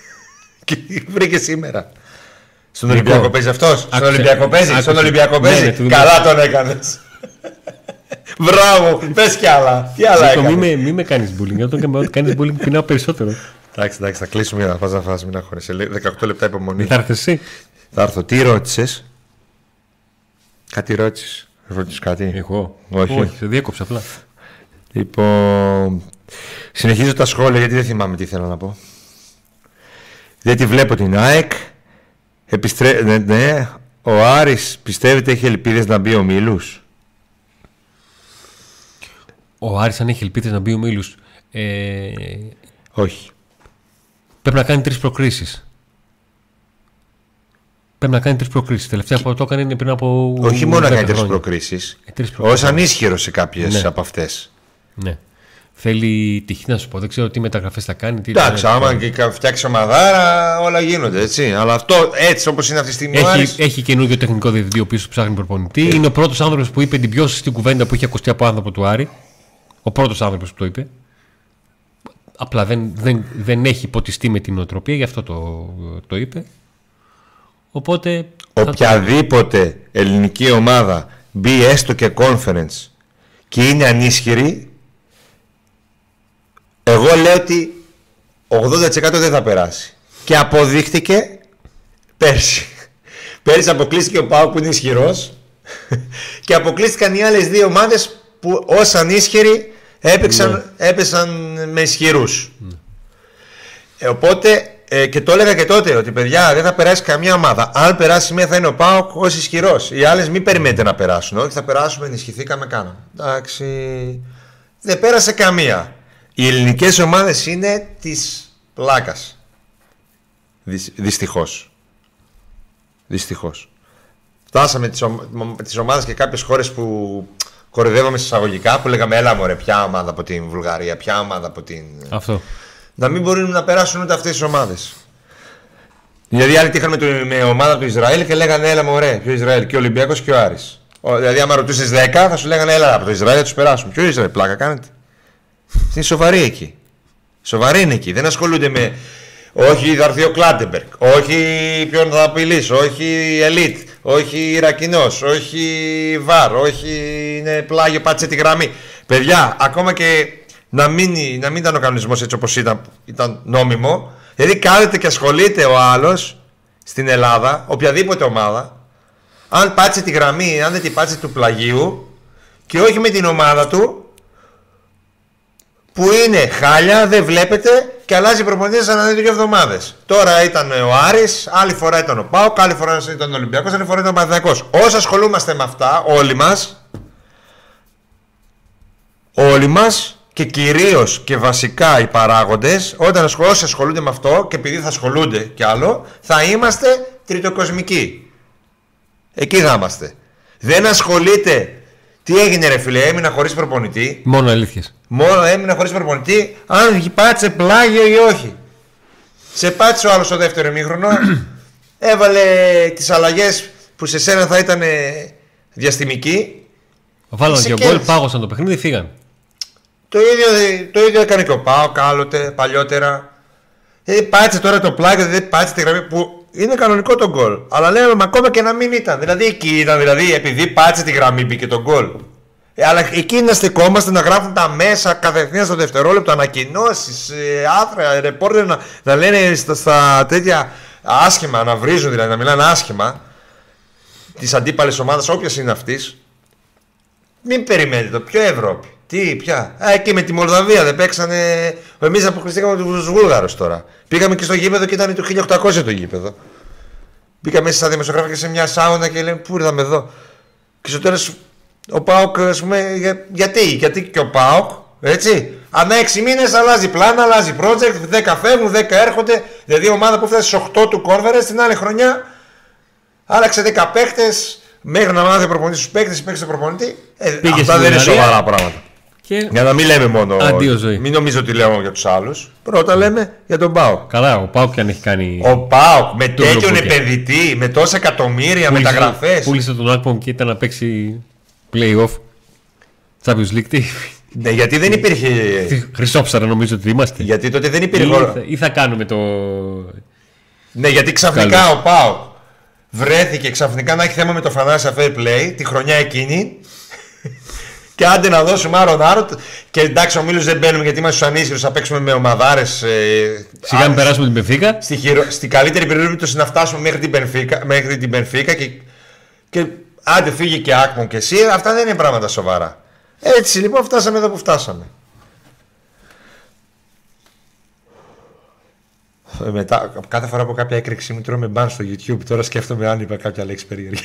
και βρήκες σήμερα. Στον λοιπόν, Ολυμπιακό παίζεις αυτός; Στον Ολυμπιακό παίζεις; Στον Ολυμπιακό ναι, παίζεις; Ναι, Καλά τον έκανες. Μπράβο, πες κι άλλα. Τι άλλα έκανες; Μην με, μη με κάνεις bullying. Όταν κάνεις bullying, πεινάω περισσότερο. Εντάξει, εντάξει, θα κλείσουμε για να πα να φας, μην αγχώνεσαι. 18 λεπτά υπομονή. Θα έρθεις εσύ. Θα έρθω. Τι ρώτησες; Κάτι ρώτησες; Ρώτησες κάτι; Εγώ. Όχι. Όχι, σε διέκοψα απλά. Λοιπόν. Συνεχίζω τα σχόλια γιατί δεν θυμάμαι τι θέλω να πω. Δεν τη βλέπω την ΑΕΚ. Επιστρέ... Ναι, ναι. Ο Άρης πιστεύετε έχει ελπίδες να μπει ο Μίλους. Ο Άρης αν έχει ελπίδες να μπει ο Μίλους. Ε... Όχι. Πρέπει να κάνει τρεις προκρίσεις. Πρέπει να κάνει τρεις προκρίσεις. Τελευταία που το έκανε είναι πριν από. Όχι μόνο να κάνει τρεις προκρίσεις. Ε, Ω ανίσχυρος σε κάποιες ναι. από αυτές. Ναι. Θέλει τυχή να σου πω. Δεν ξέρω τι μεταγραφές θα κάνει. Εντάξει, άμα και φτιάξει ομαδάρα, όλα γίνονται έτσι. Αλλά αυτό έτσι όπως είναι αυτή τη στιγμή. Έχει, έχει καινούργιο τεχνικό διευθυντή ο οποίος ψάχνει προπονητή. Ε. Είναι ο πρώτος άνθρωπος που είπε την πιο σωστή κουβέντα που είχε ακουστεί από άνθρωπο του Άρη. Ο πρώτος άνθρωπος που το είπε απλά δεν, δεν, δεν έχει ποτιστεί με την οτροπία, γι' αυτό το, το είπε. Οπότε... Οποιαδήποτε ελληνική ομάδα μπει έστω και conference και είναι ανίσχυρη, εγώ λέω ότι 80% δεν θα περάσει. Και αποδείχτηκε πέρσι. Πέρσι αποκλείστηκε ο Πάο που είναι ισχυρός και αποκλείστηκαν οι άλλες δύο ομάδες που ως ανίσχυροι έπαιξαν, ναι. έπεσαν με ισχυρούς. Ε, οπότε ε, και το έλεγα και τότε ότι παιδιά δεν θα περάσει καμία ομάδα. Αν περάσει μία θα είναι ο Πάοκ ως ισχυρός. Οι άλλες μην περιμένετε να περάσουν. Όχι, θα περάσουμε, ενισχυθήκαμε, κάναμε. Εντάξει. Δεν πέρασε καμία. Οι ελληνικές ομάδες είναι της πλάκας. Δυστυχώς. Δυστυχώς. Φτάσαμε τις, τις ομάδες και κάποιες χώρες που κορυδεύαμε εισαγωγικά που λέγαμε έλα μωρέ ποια ομάδα από την Βουλγαρία, ποια ομάδα από την... Αυτό. Να μην μπορούν να περάσουν ούτε αυτές τις ομάδες. Δηλαδή άλλοι τύχαν με, με ομάδα του Ισραήλ και λέγανε έλα μωρέ, ποιο Ισραήλ και ο Ολυμπιακός και ο Άρης. Δηλαδή άμα ρωτήσεις 10 θα σου λέγανε έλα από το Ισραήλ θα τους περάσουν. Ποιο Ισραήλ, πλάκα κάνετε. Είναι σοβαρή εκεί. Σοβαρή είναι εκεί. Δεν ασχολούνται με όχι θα έρθει ο Κλάντεμπεργκ. Όχι ποιον θα απειλήσει. Όχι ελίτ. Όχι Ιρακινός. Όχι βαρ. Όχι είναι πλάγιο πάτσε τη γραμμή. Παιδιά, ακόμα και να μην, να μην ήταν ο κανονισμός έτσι όπως ήταν, ήταν νόμιμο. Δηλαδή κάθεται και ασχολείται ο άλλος στην Ελλάδα, οποιαδήποτε ομάδα, αν πάτσε τη γραμμή, αν δεν την πάτσε του πλαγίου και όχι με την ομάδα του, που είναι χάλια, δεν βλέπετε και αλλάζει προπονητή ανά δύο εβδομάδες. Τώρα ήταν ο Άρης, άλλη φορά ήταν ο Πάοκ, άλλη φορά ήταν ο Ολυμπιακός, άλλη φορά ήταν ο Παναθηναϊκός. Όσο ασχολούμαστε με αυτά, όλοι μας, όλοι μας και κυρίως και βασικά οι παράγοντες, όταν όσοι ασχολούνται με αυτό και επειδή θα ασχολούνται κι άλλο, θα είμαστε τριτοκοσμικοί. Εκεί θα είμαστε. Δεν ασχολείται. Τι έγινε, ρε φίλε, έμεινα χωρίς προπονητή. Μόνο αλήθειες. Μόνο έμεινα χωρίς προπονητή, αν πάτσε πλάγιο ή όχι. Σε πάτησε ο άλλος στο δεύτερο ημίχρονο, έβαλε τις αλλαγές που σε σένα θα ήταν διαστημικοί. Βάλανε και ο γκολ, πάγωσαν το παιχνίδι, φύγαν. Το ίδιο, το ίδιο έκανε και ο Πάο κάλωτε παλιότερα. Ε, πάτησε τώρα το πλάγιο, δεν πάτησε τη γραμμή που είναι κανονικό το γκολ. Αλλά λέμε ακόμα και να μην ήταν. Δηλαδή εκεί ήταν, δηλαδή επειδή πάτησε τη γραμμή μπήκε το γκολ. Ε, αλλά εκεί να στεκόμαστε να γράφουν τα μέσα κατευθείαν στο δευτερόλεπτο ανακοινώσεις, ε, άθρα, ρεπόρτερ να, να λένε στα, στα τέτοια άσχημα, να βρίζουν δηλαδή, να μιλάνε άσχημα της αντίπαλης ομάδας, όποια είναι αυτής. Μην περιμένετε το πιο Ευρώπη. Τι, πια; Α, εκεί με τη Μολδαβία δεν παίξανε. Εμείς αποκλειστήκαμε τους Βούλγαρους τώρα. Πήγαμε και στο γήπεδο και ήταν το 1800 το γήπεδο. Μπήκαμε μέσα στα δημοσιογράφια και σε μια σάουνα και λέμε Πού ήρθαμε εδώ; Και στο τέλος ο Πάοκ, ας πούμε, για, γιατί, γιατί και ο Πάοκ, έτσι. Ανά 6 μήνες αλλάζει πλάνα, αλλάζει project, 10 φεύγουν, 10 έρχονται. Δηλαδή η ομάδα που φτάσει στις 8 του κόρβερες την άλλη χρονιά άλλαξε 10 παίχτες μέχρι να μάθει προπονητής στου παίχτες, παίχτε προπονητή. Ε, αυτά δεν είναι σοβαρά πράγματα. Και... Για να μην λέμε μόνο. Αντίο ζωή. Μην νομίζω ότι λέω για τους άλλους. Πρώτα λέμε για τον Πάοκ. Καλά, ο Πάοκ και αν έχει κάνει. Ο Πάοκ με τέτοιον επενδυτή, με τόσα εκατομμύρια μεταγραφές. Πούλησε τον Άκπομ και ήταν να παίξει playoff. Champions League. Ναι, γιατί δεν υπήρχε. Χρυσόψαρα νομίζω ότι είμαστε. Γιατί τότε δεν υπήρχε. Ή, θα, ή θα κάνουμε το. Ναι, γιατί ξαφνικά Καλό. ο Πάοκ βρέθηκε ξαφνικά να έχει θέμα με το Financial Fair Play τη χρονιά εκείνη και άντε να δώσουμε άρον άρον. Και εντάξει, ομίλου δεν μπαίνουμε γιατί είμαστε στους ανήσυχου. Θα παίξουμε με ομαδάρες. Ε, Σιγά μην περάσουμε την Πενφύκα. Στη, χειρο... στη καλύτερη περίπτωση να φτάσουμε μέχρι την Πενφύκα, μέχρι την Πενφύκα και, και άντε φύγει και άκμον και εσύ. Αυτά δεν είναι πράγματα σοβαρά. Έτσι λοιπόν φτάσαμε εδώ που φτάσαμε. Ε, μετά, κάθε φορά που κάποια έκρηξη μου τρώμε μπαν στο YouTube, τώρα σκέφτομαι αν είπα κάποια λέξη περίεργη.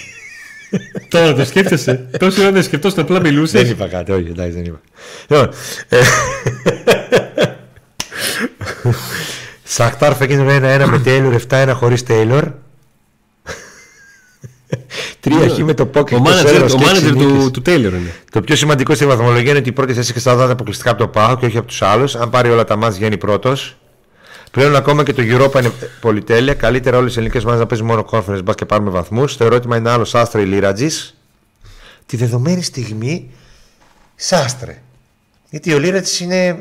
Τώρα το σκέφτεσαι; Τόση ώρα δεν σκεφτόσαι, απλά μιλούσες; Δεν είπα κάτι, όχι, εντάξει, δεν είπα. Λοιπόν, ε, Σακτάρ φέγγινε ένα-ένα με Τέιλορ, 7-1 χωρίς Τέιλορ. Τρία χ με το Πόκετ. Ο μάνατζερ του, του Τέιλορ είναι. Το πιο σημαντικό στη βαθμολογία είναι ότι η πρώτη θέση και στα δάτα αποκλειστικά από το Πάο και όχι από τους άλλους. Αν πάρει όλα τα μάτια, βγαίνει πρώτος. Πλέον ακόμα και το Europa είναι πολυτέλεια. Καλύτερα όλες οι ελληνικές ομάδες να παίζουν μόνο conference μπας και πάρουμε βαθμούς. Το ερώτημα είναι άλλος Σάστρε ή Λίρατζης; Τη δεδομένη στιγμή Σάστρε. Γιατί ο Λίρατζης είναι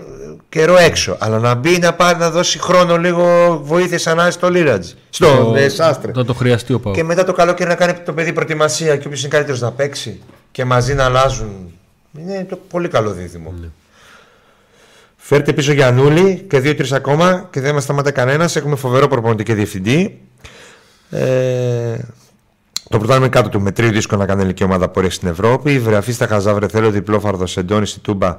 καιρό έξω. Αλλά να μπει να πάρει να δώσει χρόνο λίγο βοήθεια ανάλυση στο Λίρατζη. Στο το, Σάστρε. Να το χρειαστεί ο Πάο. Και μετά το καλοκαίρι να κάνει το παιδί προετοιμασία και όποιος είναι καλύτερος να παίξει και μαζί να αλλάζουν. Είναι το πολύ καλό δίδυμο. Ναι. Φέρτε πίσω Γιαννούλη και δύο-τρεις ακόμα και δεν μας σταματά κανένας. Έχουμε φοβερό προπονητή και διευθυντή. Ε, το πρωτάθλημα κάτω του με τρίο δύσκολο να κάνει ελληνική ομάδα πορεία στην Ευρώπη. Βρεαφή στα Χαζάβρε, θέλω διπλό φαρδο Εντώνει στη Τούμπα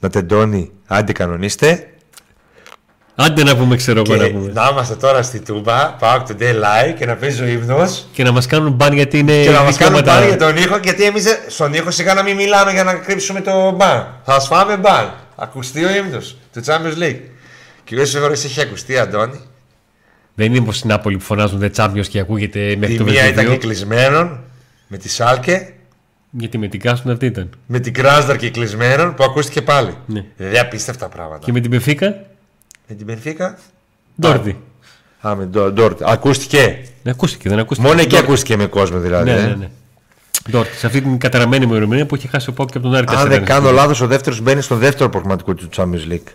να τεντώνει. Άντε κανονίστε. Άντε να πούμε, ξέρω εγώ να πούμε. Να είμαστε τώρα στη Τούμπα, Park Today Live και να παίζει ο ύμνος. Και να μας κάνουν μπαν γιατί είναι. Και να μας κάνουν μπαν για τον ήχο, γιατί εμείς στον ήχο σιγά να μην μιλάμε για να κρύψουμε το μπαν. Θα σφάμε μπαν ακουστεί ο ύμνος του Champions League. Και εγώ φορέ έχει ακουστεί, Αντώνη. Δεν είναι όπω στην Νάπολη που φωνάζουν The Champions και ακούγεται μέχρι το Η μία ήταν και κλεισμένον με τη Σάλκε. Γιατί με την Κάστον αυτή ήταν. Με την Κράσδαρ και κλεισμένον που ακούστηκε πάλι. Ναι. Δηλαδή απίστευτα πράγματα. Και με την Πεφίκα. Με την Πεφίκα. Ντόρτι. Α, με Ντόρτι. Ακούστηκε; Ναι, ακούστηκε, δεν ακούστηκε. Μόνο εκεί ακούστηκε με κόσμο δηλαδή. Ναι, ε. ναι, ναι. Ντόρτι, σε αυτή την καταραμένη μου ημερομηνία που έχει χάσει ο Πόκ και από τον Άρη Αν δεν κάνω λάθος, ο δεύτερος μπαίνει στο δεύτερο προγραμματικό του Champions League.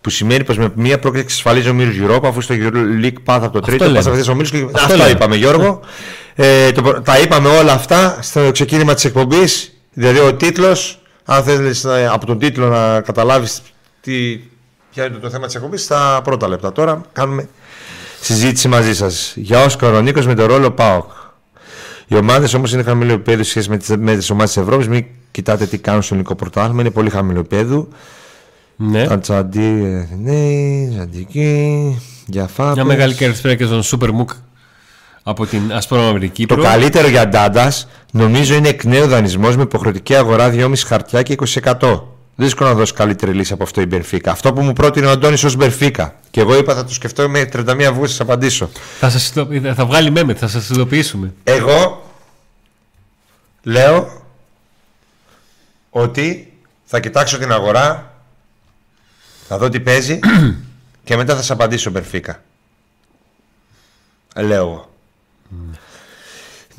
Που σημαίνει πως με μία πρόκληση εξασφαλίζει ο Μύρος Europa, αφού στο League πάθα από το τρίτο, πα αυτέ ο Μύρος. Και... Αυτά είπαμε, Γιώργο. Ε, το, τα είπαμε όλα αυτά στο ξεκίνημα της εκπομπής. Δηλαδή ο τίτλος, αν θέλει από τον τίτλο να καταλάβεις τι, ποια είναι το θέμα της εκπομπής, στα πρώτα λεπτά. Τώρα κάνουμε συζήτηση μαζί σας. Για Όσκαρο Νίκος με τον ρόλο ΠΑΟΚ. Οι ομάδες όμως είναι χαμηλό επίπεδο σχέση με τις τις ομάδες της Ευρώπης. Μην κοιτάτε τι κάνουν στο ελληνικό πρωτάθλημα, είναι πολύ χαμηλό επίπεδο. Ναι. Ταντσαντί, ναι, Ζαντική, Διαφάπη. Μια μεγάλη κερδισπέρα και στον Σούπερ Μουκ από την Ασπρόμαυρη Κύπρο. Το καλύτερο για Ντάντας νομίζω είναι εκ νέου δανεισμός με υποχρεωτική αγορά 2,5 χαρτιά και 20%. Δύσκολο να δώσει καλύτερη λύση από αυτό η Μπερφίκα. Αυτό που μου πρότεινε ο Αντώνης ως Μπερφίκα. Και εγώ είπα θα το σκεφτώ με 31 Αυγούστου να απαντήσω. Θα, σας, ειδω- θα βγάλει μέμετ, θα σας ειδοποιήσουμε. Εγώ λέω ότι θα κοιτάξω την αγορά, θα δω τι παίζει και μετά θα σε απαντήσω Μπερφίκα. Ε, Λέω εγώ.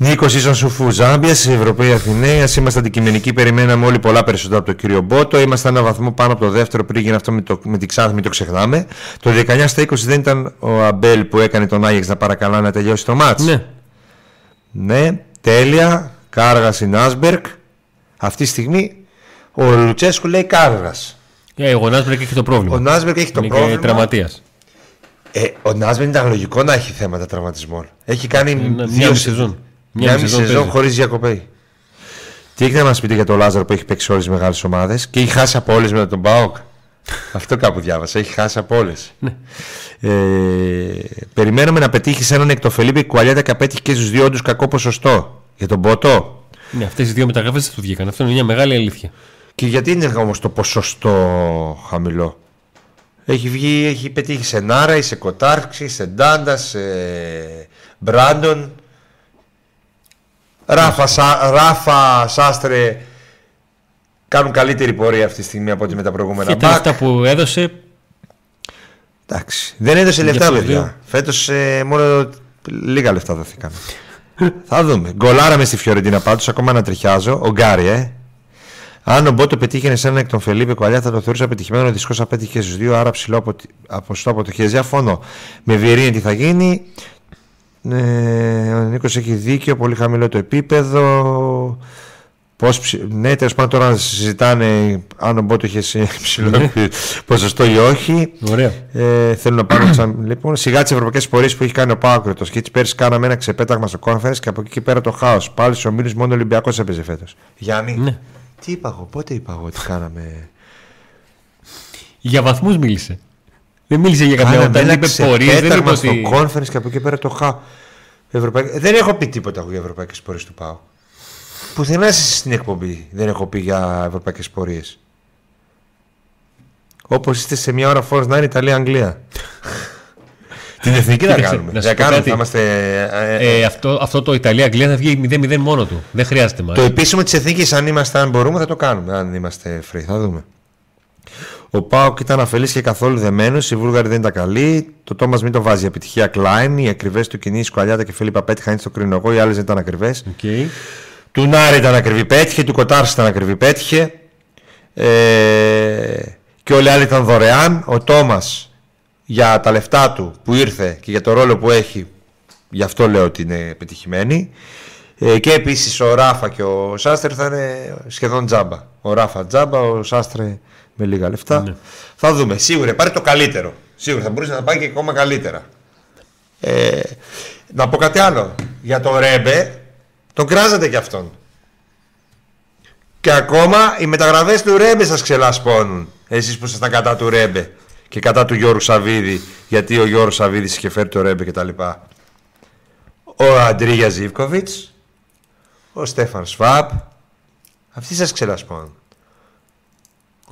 Νίκος Ίσον Σουφού Ζάμπιας, Ευρωπαίοι Αθηναίοι. Ας Είμαστε αντικειμενικοί. Περιμέναμε όλοι πολλά περισσότερα από τον κύριο Μπότο. Είμαστε ένα βαθμό πάνω από το δεύτερο πριν γίνει αυτό με, το, με την Ξάνθη, μην το ξεχνάμε. Το 19 στα 20 δεν ήταν ο Αμπέλ που έκανε τον Άγιεξ να παρακαλά να τελειώσει το μάτς. Ναι. Ναι, τέλεια. Κάργας στην Άσμπερκ. Αυτή τη στιγμή ο Λουτσέσκου λέει Κάργας. Ε, ο Νάσμπρεκ έχει το πρόβλημα. Ο Νάσμπερκ έχει το Είναι και πρόβλημα. τραυματίας. Ε, ο Νάσμπερκ ήταν λογικό να έχει θέματα τραυματισμών. Έχει κάνει Μια δύο μισή σεζόν. Μια μισή σεζόν παίζει. χωρίς διακοπή. Τι έχετε να μας πείτε για τον Λάζαρο που έχει παίξει όλες τις μεγάλες ομάδες και έχει χάσει από όλες με τον Μπάουκ. Αυτό κάπου διάβασα. Έχει χάσει από όλες. Ναι. ε, περιμέναμε να πετύχει σε έναν εκ το Φελίπη Κουαλιάτα και απέτυχε και στους δύο όντου κακό ποσοστό. Για τον Ποτό. Ναι, αυτές οι δύο μεταγραφές δεν του βγήκαν. Αυτό είναι μια μεγάλη αλήθεια. Και γιατί είναι όμως το ποσοστό χαμηλό; Έχει βγει, έχει πετύχει σε Νάρα, σε Κοτάρξη, σε Ντάντα, σε Μπράντον. Ράφα, Σα- Ράφα, Σάστρε κάνουν καλύτερη πορεία αυτή τη στιγμή από ό,τι με τα προηγούμενα Και τα μπακ. λεφτά που έδωσε. Εντάξει. Δεν έδωσε λεφτά, αυτούς παιδιά. δύο. Φέτος μόνο λίγα λεφτά δόθηκαν. Θα δούμε. Γκολάραμε στη Φιωρεντίνα πάντως, ακόμα να τριχιάζω. Ο Γκάρι, ε. Αν ο Μπότο πετύχαινε σε έναν εκ των Φελίπε Κουαλιά θα το θεωρούσα πετυχημένο. Δυστυχώ απέτυχε στους δύο, άρα ψηλό απο... ποσοστό αποτυχία. Διαφωνώ. Με Βιερίνη τι θα γίνει. Ε, ο Νίκος έχει δίκιο, πολύ χαμηλό το επίπεδο. Πώς, ψη- ναι, τέλος πάντων τώρα συζητάνε αν ο Μπότο είχε σε ψηλό ποσοστό ή όχι. Ωραία. Ε, θέλω να πάρω ξανά. Λοιπόν, σιγά τις ευρωπαϊκές πορείες που έχει κάνει ο Πάκροτο. Και έτσι πέρσι κάναμε ένα ξεπέταγμα στο conference και από εκεί και πέρα το χάος. Πάλι στους ομίλους μόνο ο Ολυμπιακός έπαιζε φέτος. Γιάννη, Ναι. τι είπα εγώ, πότε είπα εγώ ότι κάναμε. Για βαθμούς μίλησε. Δεν μίλησε για κάποια Κάναμε όταν ένα είπε πορείες. Δεν είπε ξεπέταγμα στο ότι. conference και από εκεί πέρα το χάο. Ευρωπαϊκ... Δεν έχω πει τίποτα εγώ για ευρωπαϊκές πορείες του ΠΑΟ. Πουθενά εσείς στην εκπομπή δεν έχω πει για ευρωπαϊκές πορείες. Όπως είστε σε μια ώρα Force 9 Ιταλία-Αγγλία. Την εθνική θα Κοίταξε, κάνουμε. να σου Θα πω κάνουμε, κάτι. θα είμαστε. ε, ε, Ε, αυτό, αυτό το Ιταλία-Αγγλία θα βγει 0-0 μόνο του. Δεν χρειάζεται Το μάλλον. επίσημο της εθνικής, αν είμαστε, αν μπορούμε, θα το κάνουμε. Αν είμαστε free, θα δούμε. Ο Πάοκ ήταν αφελής και καθόλου δεμένος. Οι Βούλγαροι δεν ήταν καλοί. Το Τόμας μην το βάζει. Η επιτυχία Κλάιν. Οι ακριβές του κοινή Σκουαλιάτα και Φίλιππα πέτυχαν έτσι το κρίνω εγώ. Οι άλλες δεν ήταν ακριβές. Okay. Του Νάρη ήταν ακριβή, πέτυχε. Του Κοτάρση ήταν ακριβή, πέτυχε. Ε, και όλοι οι άλλοι ήταν δωρεάν. Ο Τόμας για τα λεφτά του που ήρθε και για το ρόλο που έχει, γι' αυτό λέω ότι είναι πετυχημένη. Ε, και επίσης ο Ράφα και ο Σάστρε θα είναι σχεδόν τζάμπα. Ο Ράφα τζάμπα, ο Σάστρε με λίγα λεφτά. Ναι. Θα δούμε. Σίγουρα πάρει το καλύτερο. Σίγουρα θα μπορούσε να πάει και ακόμα καλύτερα. Ε, να πω κάτι άλλο. Για τον Ρέμπε, τον κράζατε κι αυτόν. Και ακόμα οι μεταγραφές του Ρέμπε σας ξελασπώνουν. Εσείς που ήσασταν κατά του Ρέμπε και κατά του Γιώργου Σαββίδη, γιατί ο Γιώργος Σαββίδης είχε φέρει το Ρέμπε κτλ. Ο Αντρίγια Ζήβκοβιτ, ο Στέφαν Σφάπ. Αυτοί σας ξελασπώνουν.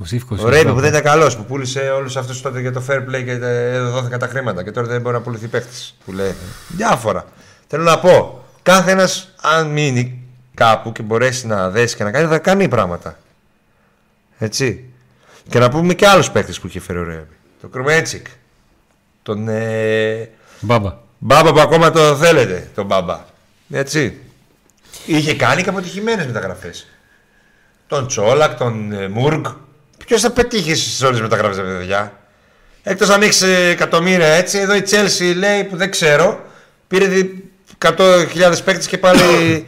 Ο Ζήφκος Ο Ρέμπε που δεν ήταν καλός, που πούλησε όλους αυτούς τότε για το fair play και ε, δόθηκαν τα χρήματα και τώρα δεν μπορεί να πουληθεί παίχτη. Που λέει. Διάφορα. Θέλω να πω, κάθε ένας αν μείνει κάπου και μπορέσει να δέσει και να κάνει, θα κάνει πράγματα. Έτσι. Και να πούμε και άλλους παίχτε που είχε φέρει ο Ρέμπε. Τον Κρουμέτσικ. Τον ε, Μπάμπα. Μπάμπα που ακόμα το θέλετε, τον Μπάμπα. Έτσι. Είχε κάνει και αποτυχημένες μεταγραφές. Τον Τσόλακ, τον ε, Μουργκ. Ποιος θα πετύχει στις όλες τι μεταγραφέ, παιδιά; Εκτός αν έχεις εκατομμύρια έτσι, εδώ η Chelsea λέει που δεν ξέρω. Πήρε δι- 100.000 παίκτες και πάλι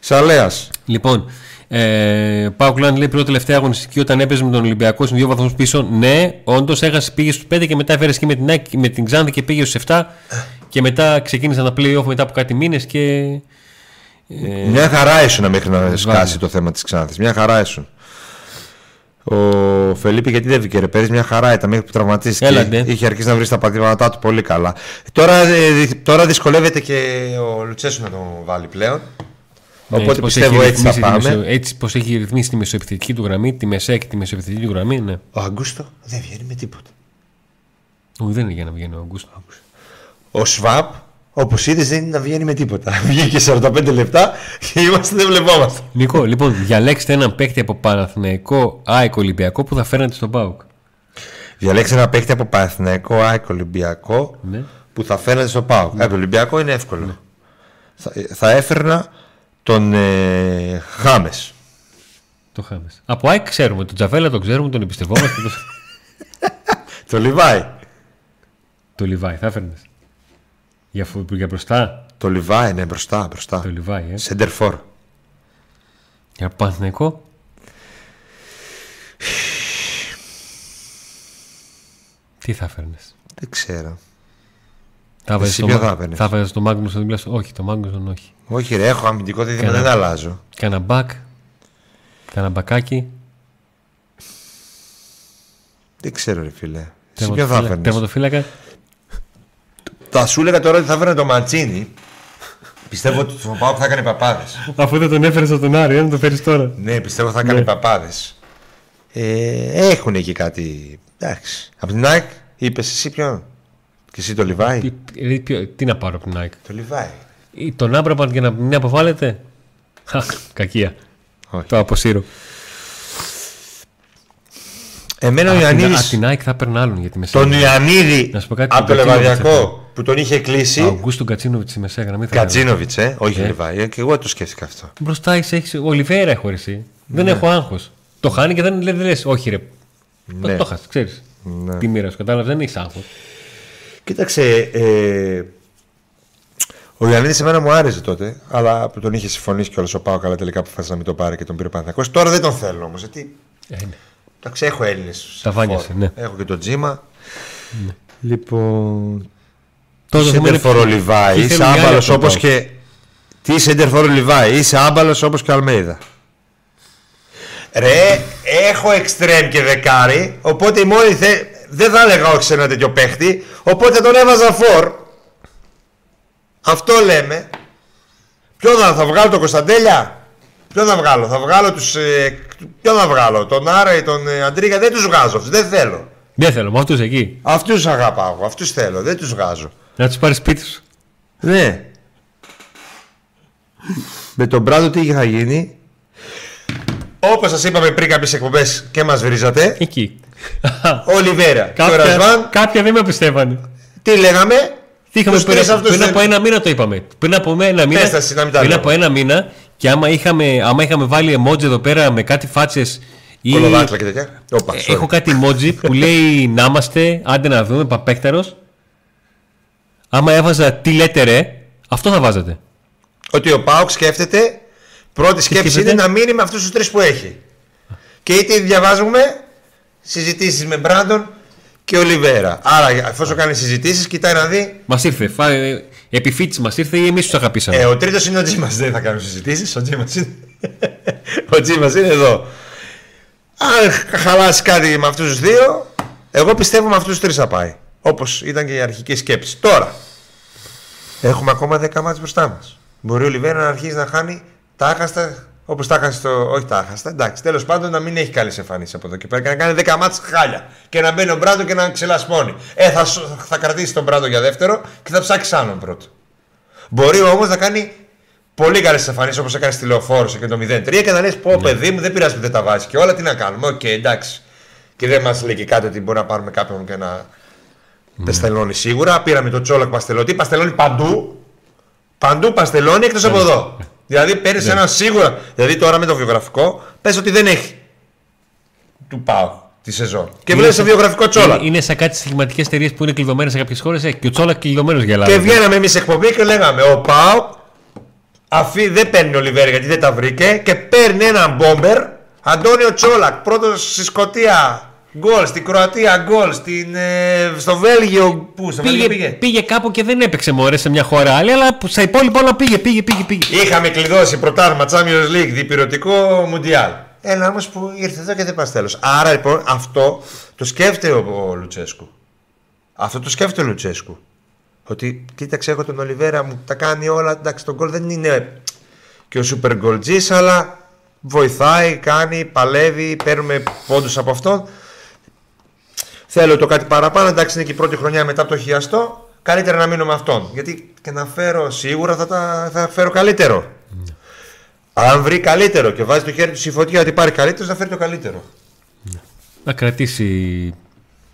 σαλέα. Λοιπόν, ε, Πάο Κλάν λέει πρώτη τελευταία αγωνιστική όταν έπαιζε με τον Ολυμπιακό στην δύο βαθμούς πίσω. Ναι, όντως έχασε, πήγε στους 5 και μετά έφερε και με την, Άκη- με την Ξάνθη και πήγε στους 7. Και μετά ξεκίνησαν τα play-off μετά από κάτι μήνες και. Ε, Μια χαρά ήσουν μέχρι να σκάσει το θέμα της Ξάνθης. Μια χαρά ήσουν. Ο Φελίπη γιατί δεν βγήκε ρε πέρυσι, μια χαρά ήταν μέχρι που τραυματίστηκε. Έλαντε. Είχε αρχίσει να βρει τα πατήματά του πολύ καλά. Τώρα, ε, δυ- τώρα δυσκολεύεται και ο Λουτσέσου να τον βάλει πλέον. Οπότε πώς πιστεύω έχει έτσι θα ρυθμίσει τη πάμε. μεσο- έτσι πως έχει ρυθμίσει τη μεσοεπιθετική του γραμμή, τη μεσαία και τη μεσοεπιθετική του γραμμή, ναι. Ο Αγκούστο δεν βγαίνει με τίποτα. Όχι, δεν είναι για να βγαίνει ο Αγκούστο. Ο Σβάπ, όπω είδε, δεν είναι να βγαίνει με τίποτα. Βγήκε 45 λεπτά και είμαστε δεν βλεπόμαστε. Νικό, λοιπόν, διαλέξτε έναν παίκτη από Παναθηναϊκό ΑΕΚ Ολυμπιακό που θα φέρνετε στον ΠΑΟΚ. Διαλέξτε ένα παίχτη από Παναθηναϊκό ΑΕΚ Ολυμπιακό Ναι. που θα φέρνετε στο ΠΑΟΚ. Από το Ολυμπιακό είναι εύκολο. Θα, θα έφερνα τον ε, Χάμες. Το χάμες. Από ΑΕΚ ξέρουμε. Τον Τζαβέλα τον ξέρουμε, τον εμπιστευόμαστε. το... Το Λιβάη. το Λιβάη, θα έφερνες. Για, φου- για μπροστά. Το Λιβάη, ναι, μπροστά, μπροστά. Το Λιβάη, ε. Σέντερ φορ. Για Παναθηναϊκό. Τι θα έφερνε. Δεν ξέρω. Θα βάζεις Εσύ το, ποιο Μα- θα έπαιρνες; θα βάζεις το Μάγνουσον δίπλα σου. Όχι, το Μάγνουσον όχι. Όχι, ρε, έχω αμυντικό δίδυμο, Κανένα. δεν αλλάζω. Κάνα μπακ. Κάνα μπακάκι. Δεν ξέρω, ρε φίλε. Εσύ ποιο θα Τερματοφύλακα- έφερνες. Τερματοφύλακα. Θα σου έλεγα τώρα ότι θα έφερνα το Ματσίνη. Πιστεύω ότι στον Πάοκ θα έκανε παπάδες. Αφού δεν τον έφερες από τον Άρη, να το φέρεις τώρα. Ναι, πιστεύω θα έκανε παπάδες. Ε, έχουν εκεί κάτι. Εντάξει. Από την ΑΕΚ είπες εσύ ποιον; Και εσύ το Λιβάη; Τι, δηλαδή, ποιο- τι να πάρω από την ΑΕΚ; Το Λιβάη. Ή Τον Άμπραμπαντ για να μην αποβάλλεται; Χα, κακία. Όχι. Το αποσύρω. Εμένα ο Από την, Ιωαννίδη. απ' την ΑΕΚ θα έπαιρνα άλλον για τη μεσαία. Τον Ιωαννίδη Να σου πω κάτι, από το τον Κατσίνοβιτς Λεβαδιακό που τον είχε κλείσει. Αουγκούστο Κατσίνοβιτς στη μεσαία γραμμή. θα έπαιρνα. Κατσίνοβιτς, ε, όχι Λιβάη. Ε, και εγώ το σκέφτηκα αυτό. Μπροστά είσαι, έχεις, ο Ολιβέρα έχω εσύ. Δεν Ναι. έχω άγχος. Το χάνει και δεν λε, όχι ρε. Ναι. Το χάσεις, ξέρεις. Ναι. Τι μοίρα σου, κατάλαβες, δεν έχεις άγχος. Κοίταξε, ε, ο Ιωαννίδης εμένα μου άρεσε τότε, αλλά που τον είχε συμφωνήσει κιόλας ο Πάο καλά τελικά αποφάσισε να μην το πάρει και τον πήρε ο Παναθηναϊκός. Τώρα δεν τον θέλω όμως. Γιατί Ε, ναι. εντάξει, έχω Έλληνες. Τα βάνιασε, ναι. Έχω και τον Τζίμα. Λοιπόν. Τώρα το θέμα είναι Σέντερφορο Λιβάη. τι Είσαι θέλουν οι άλλοι άμπαλος από τον όπως ΠΑΟΚ. και. Τι Σέντερφορο Λιβάη. Είσαι άμπαλος όπως και ο Αλμέιδα. Ρε, έχω εξτρέμ και δεκάρι, οπότε η μόνη θε... δεν θα έλεγα όχι σε ένα τέτοιο παίχτη, οπότε τον έβαζα φορ. Αυτό λέμε. Ποιο θα, θα βγάλω τον Κωνσταντέλια, ποιο θα βγάλω, θα βγάλω τους, ε, ποιο θα βγάλω, τον Άρα ή τον ε, Αντρίγα, δεν τους βγάζω αυτούς, δεν θέλω. Δεν θέλω, με αυτούς εκεί. Αυτούς αγαπάω, εγώ, αυτούς θέλω, δεν τους βγάζω. Να τους πάρεις σπίτι σου. Ναι. Με τον Μπράντο τι θα γίνει. Όπως σας είπαμε πριν κάποιες εκπομπές και μας βρίζατε, Εκεί. ο Ολιβέρα και ο κάποια, Ρασβάν, κάποια δεν με πιστεύανε. τι λέγαμε, Τι είχαμε τους πριν, τρεις αυτούς πριν δεν- από ένα μήνα το είπαμε. Πριν από ένα μήνα. Πες τα εσύ, να μην τα πριν λέω. από ένα μήνα και άμα είχαμε, άμα είχαμε βάλει emoji εδώ πέρα με κάτι φάτσες ή. κολοδάκλα και τέτοια. Όπα, Ε, sorry. Έχω κάτι emoji που λέει να είμαστε, άντε να δούμε, παπέκταρος. Άμα έβαζα τι λέτε ρε, αυτό θα βάζατε. Ότι ο Πάουκ σκέφτεται, πρώτη σκέψη σκέφτεται; είναι να μείνει με αυτούς τους τρεις που έχει. Και είτε διαβάζουμε συζητήσεις με Μπράντον και Ολιβέρα. Άρα, εφόσον κάνει συζητήσεις, κοιτάει να δει. Μας ήρθε. Φα... ε, Επιφύτη μας ήρθε ή εμείς τους αγαπήσαμε; Ε, ο τρίτος είναι ο Τζίμας, δεν θα κάνουμε συζητήσεις. Ο Τζίμας είναι, ο Τζίμας είναι εδώ. Αν χαλάσει κάτι με αυτούς τους δύο, εγώ πιστεύω με αυτούς τους τρεις θα πάει. Όπως ήταν και η αρχική σκέψη. Τώρα, έχουμε ακόμα 10 ματς μπροστά μας. Μπορεί ο Ολιβέρα να αρχίσει να χάνει τα άχαστα, όπως τα έχασε στο... Όχι τα άχαστα, εντάξει. Τέλος πάντων να μην έχει καλές εμφανίσεις από εδώ και πέρα και να κάνει 10 ματς χάλια. Και να μπαίνει ο Μπράντο και να ξελασπώνει. Ε, θα, σ- θα κρατήσει τον Μπράντο για δεύτερο και θα ψάξει άλλον πρώτο. Μπορεί όμως να κάνει πολύ καλές εμφανίσεις όπως έκανε στη λεωφόρο και το 0-3 και να λες: Πω, παιδί μου, δεν πειράζει που δεν τα βάζει και όλα. Τι να κάνουμε, οκ, εντάξει. Και δεν μας λέει και κάτι ότι μπορεί να πάρουμε κάποιον και να παστελώνει σίγουρα. Πήραμε το Τσόλακ Παστελώτη. Παστελώνει παντού. Παντού παστελώνει εκτός από εδώ. Δηλαδή παίρνεις ένα σίγουρα. Δηλαδή τώρα με το βιογραφικό πες ότι δεν έχει. Του πάω τη σεζόν. Και Είναι βλέπεις σαν- το βιογραφικό Τσόλακ. Είναι, είναι σαν κάτι στοιχηματικέ εταιρείες που είναι κλειδωμένες σε κάποιες χώρες ε, και ο Τσόλα κλειδωμένος για Ελλάδα. Και βγαίναμε εμείς εκπομπή και λέγαμε: Ο Πάο αφή δεν παίρνει ο Λιβέρη γιατί δεν τα βρήκε και παίρνει έναν μπόμπερ. Αντώνιο Τσόλακ, πρώτος στη Σκωτία γκολ, στην Κροατία γκολ, στην, ε, στο Βέλγιο. Πού, στο Βέλγιο Πήγε, πήγε; πήγε κάπου και δεν έπαιξε μωρέ σε μια χώρα άλλη, αλλά που στα υπόλοιπα όλα πήγε, πήγε, πήγε. πήγε. Είχαμε κλειδώσει πρωτάθλημα Champions League, διπυρωτικό Μουντιάλ. Ένα όμως που ήρθε εδώ και δεν πας τέλος. Άρα λοιπόν αυτό το σκέφτεται ο, ο Λουτσέσκου. Αυτό το σκέφτεται ο Λουτσέσκου. Ότι κοίταξε, έχω τον Ολιβέρα μου τα κάνει όλα. Εντάξει, τον γκολ δεν είναι και ο Super Goal G's, αλλά βοηθάει, κάνει, παλεύει, παίρνουμε πόντους από αυτόν. Θέλω το κάτι παραπάνω, εντάξει είναι και η πρώτη χρονιά μετά από το χιαστό, καλύτερα να μείνω με αυτόν. Γιατί και να φέρω σίγουρα θα, τα, θα φέρω καλύτερο. Ναι. Αν βρει καλύτερο και βάζει το χέρι του στη φωτιά ότι πάρει καλύτερος, θα φέρει το καλύτερο. Να κρατήσει.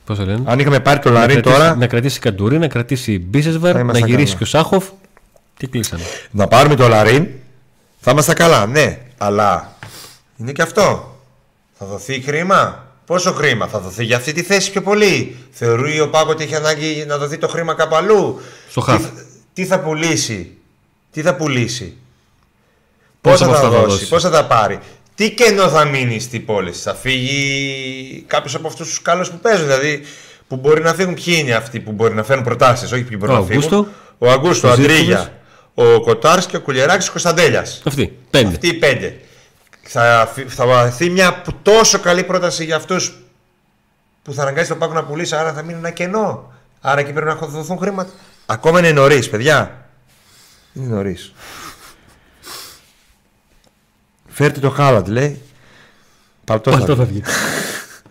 Πώς το λένε; Αν είχαμε πάρει το να Λαρίν κρατήσει, τώρα, να κρατήσει Καντουρί, να κρατήσει Θα Μπίσεσβαρ, να ήμασταν γυρίσει καλά. και ο Σάχοφ. Τι κλείσανε. να πάρουμε το Λαρίν, θα είμαστε καλά, ναι. Αλλά είναι και αυτό. Θα δοθεί χρήμα. Πόσο χρήμα θα δοθεί για αυτή τη θέση πιο πολύ. Θεωρεί ο Πάκο ότι έχει ανάγκη να δοθεί το χρήμα κάπου αλλού. Στο τι, χαφ. θα- τι θα πουλήσει; Τι θα πουλήσει; Πόσα Πόσα από θα αυτά θα δώσει, δώσει; πόσα θα πάρει; Τι κενό θα μείνει στην πόλη. Θα φύγει κάποιος από αυτούς τους καλούς που παίζουν. Δηλαδή που μπορεί να φύγουν; Ποιοι είναι αυτοί που μπορεί να φέρουν προτάσεις, όχι ποιοι μπορεί Ο να φύγουν. Αγκούστο. Ο Αγκούστο, ο Ο Αντρίγια, Ζήρκοβιτς. ο Κοτάρς και ο Κουλιεράκη Κωνσταντέλιας. Αυτή. Πέντε. Αυτοί οι πέντε. Θα, φυ- θα βαθεί μια που- τόσο καλή πρόταση για αυτούς που θα αναγκάσει τον Πάκο να πουλήσει, άρα θα μείνει ένα κενό. Άρα εκεί πρέπει να δοθούν χρήματα. Ακόμα είναι νωρίς, παιδιά. Είναι νωρίς. Φέρτε το Χάλαντ, λέει. Παλτό θα Παλτό θα βγει. βγει.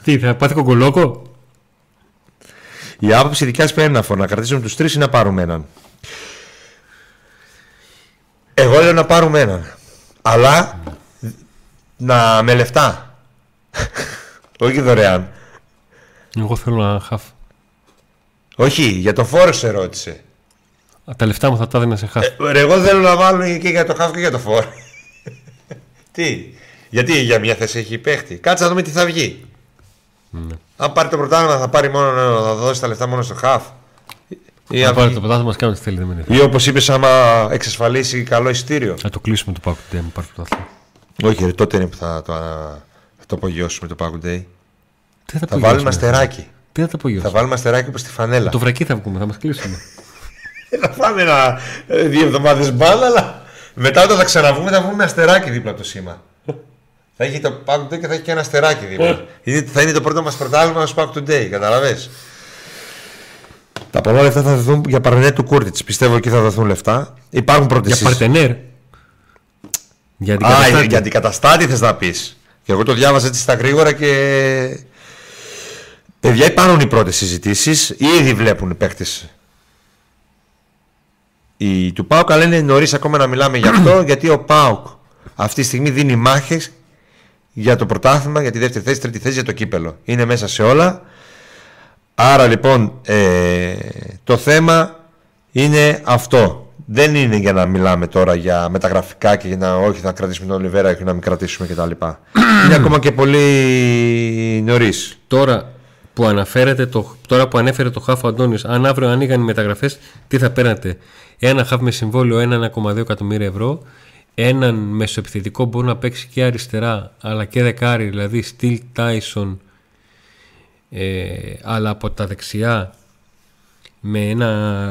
Τι, θα πάθει κογκολόκο. Η άποψη δικιά σου είναι να κρατήσουμε τους τρεις ή να πάρουμε έναν; Εγώ λέω να πάρουμε έναν. Αλλά να με λεφτά. Όχι δωρεάν. Εγώ θέλω να χαφ. Όχι, για το φόρο σε ρώτησε. Α, Τα λεφτά μου θα τα έδινα σε χαφ. Ε, ρε, εγώ θέλω να βάλω και για το χάφ και για το φόρο. τι, γιατί για μια θέση έχει παίχτη. Κάτσε να δούμε τι θα βγει. Ναι. Αν πάρει το πρωτάθλημα θα, πάρει μόνο, θα δώσει τα λεφτά μόνο στο χάφ. Ή, Να αν πάρει βγει- το πρωτάθλημα, μα κάνουν τι θέλει. Δεν με ενδιαφέρει. ή όπως είπες, άμα εξασφαλίσει καλό εισιτήριο. Θα το κλείσουμε το Πάκου Day, μου πάρει το πρωτάθλημα. Όχι, ρε, τότε είναι που θα το, θα το απογειώσουμε το Pack Day. Τι θα, Θα το βάλουμε απογειώσουμε, αστεράκι. Τι θα το Θα απογειώσουμε. βάλουμε αστεράκι όπω στη φανέλα. Το βρακί θα βγούμε, θα μας κλείσουμε. Θα πάμε ένα, ε, δύο εβδομάδες μπάλα, αλλά μετά όταν θα ξαναβγούμε θα βγούμε με αστεράκι δίπλα από το σήμα. θα έχει το Pack Day και θα έχει και ένα αστεράκι δίπλα. είναι, θα είναι το πρώτο μας πρωτάθλημα στο Pack Day, καταλαβέ. Τα πολλά λεφτά θα δοθούν για παρενέ του Κούρτιτς. Πιστεύω εκεί θα δοθούν λεφτά. Υπάρχουν πρώτε Για παρτενέρ. Για την Α, καταστάτη. για αντικαταστάτη θες να πεις. Και εγώ το διάβαζα έτσι στα γρήγορα και... Παιδιά υπάρχουν οι πρώτες συζητήσεις, ήδη βλέπουν οι παίκτες. Οι του ΠΑΟΚ αλλά είναι νωρίς ακόμα να μιλάμε γι' αυτό γιατί ο ΠΑΟΚ αυτή τη στιγμή δίνει μάχες για το πρωτάθλημα, για τη δεύτερη θέση, τρίτη θέση, για το κύπελο. Είναι μέσα σε όλα. Άρα λοιπόν ε, το θέμα είναι αυτό. Δεν είναι για να μιλάμε τώρα για μεταγραφικά και για να όχι θα κρατήσουμε τον Ολιβέρα και να μην κρατήσουμε κτλ. είναι ακόμα και πολύ νωρίς. Τώρα που, αναφέρεται το, τώρα που ανέφερε το χάφο Αντώνιο, αν αύριο ανοίγαν οι μεταγραφές, τι θα παίρνατε; Ένα χάφ με συμβόλαιο 1,2 εκατομμύρια ευρώ. Έναν μεσοεπιθετικό που μπορεί να παίξει και αριστερά αλλά και δεκάρι, δηλαδή Στυλ Τάισον, ε, αλλά από τα δεξιά με ένα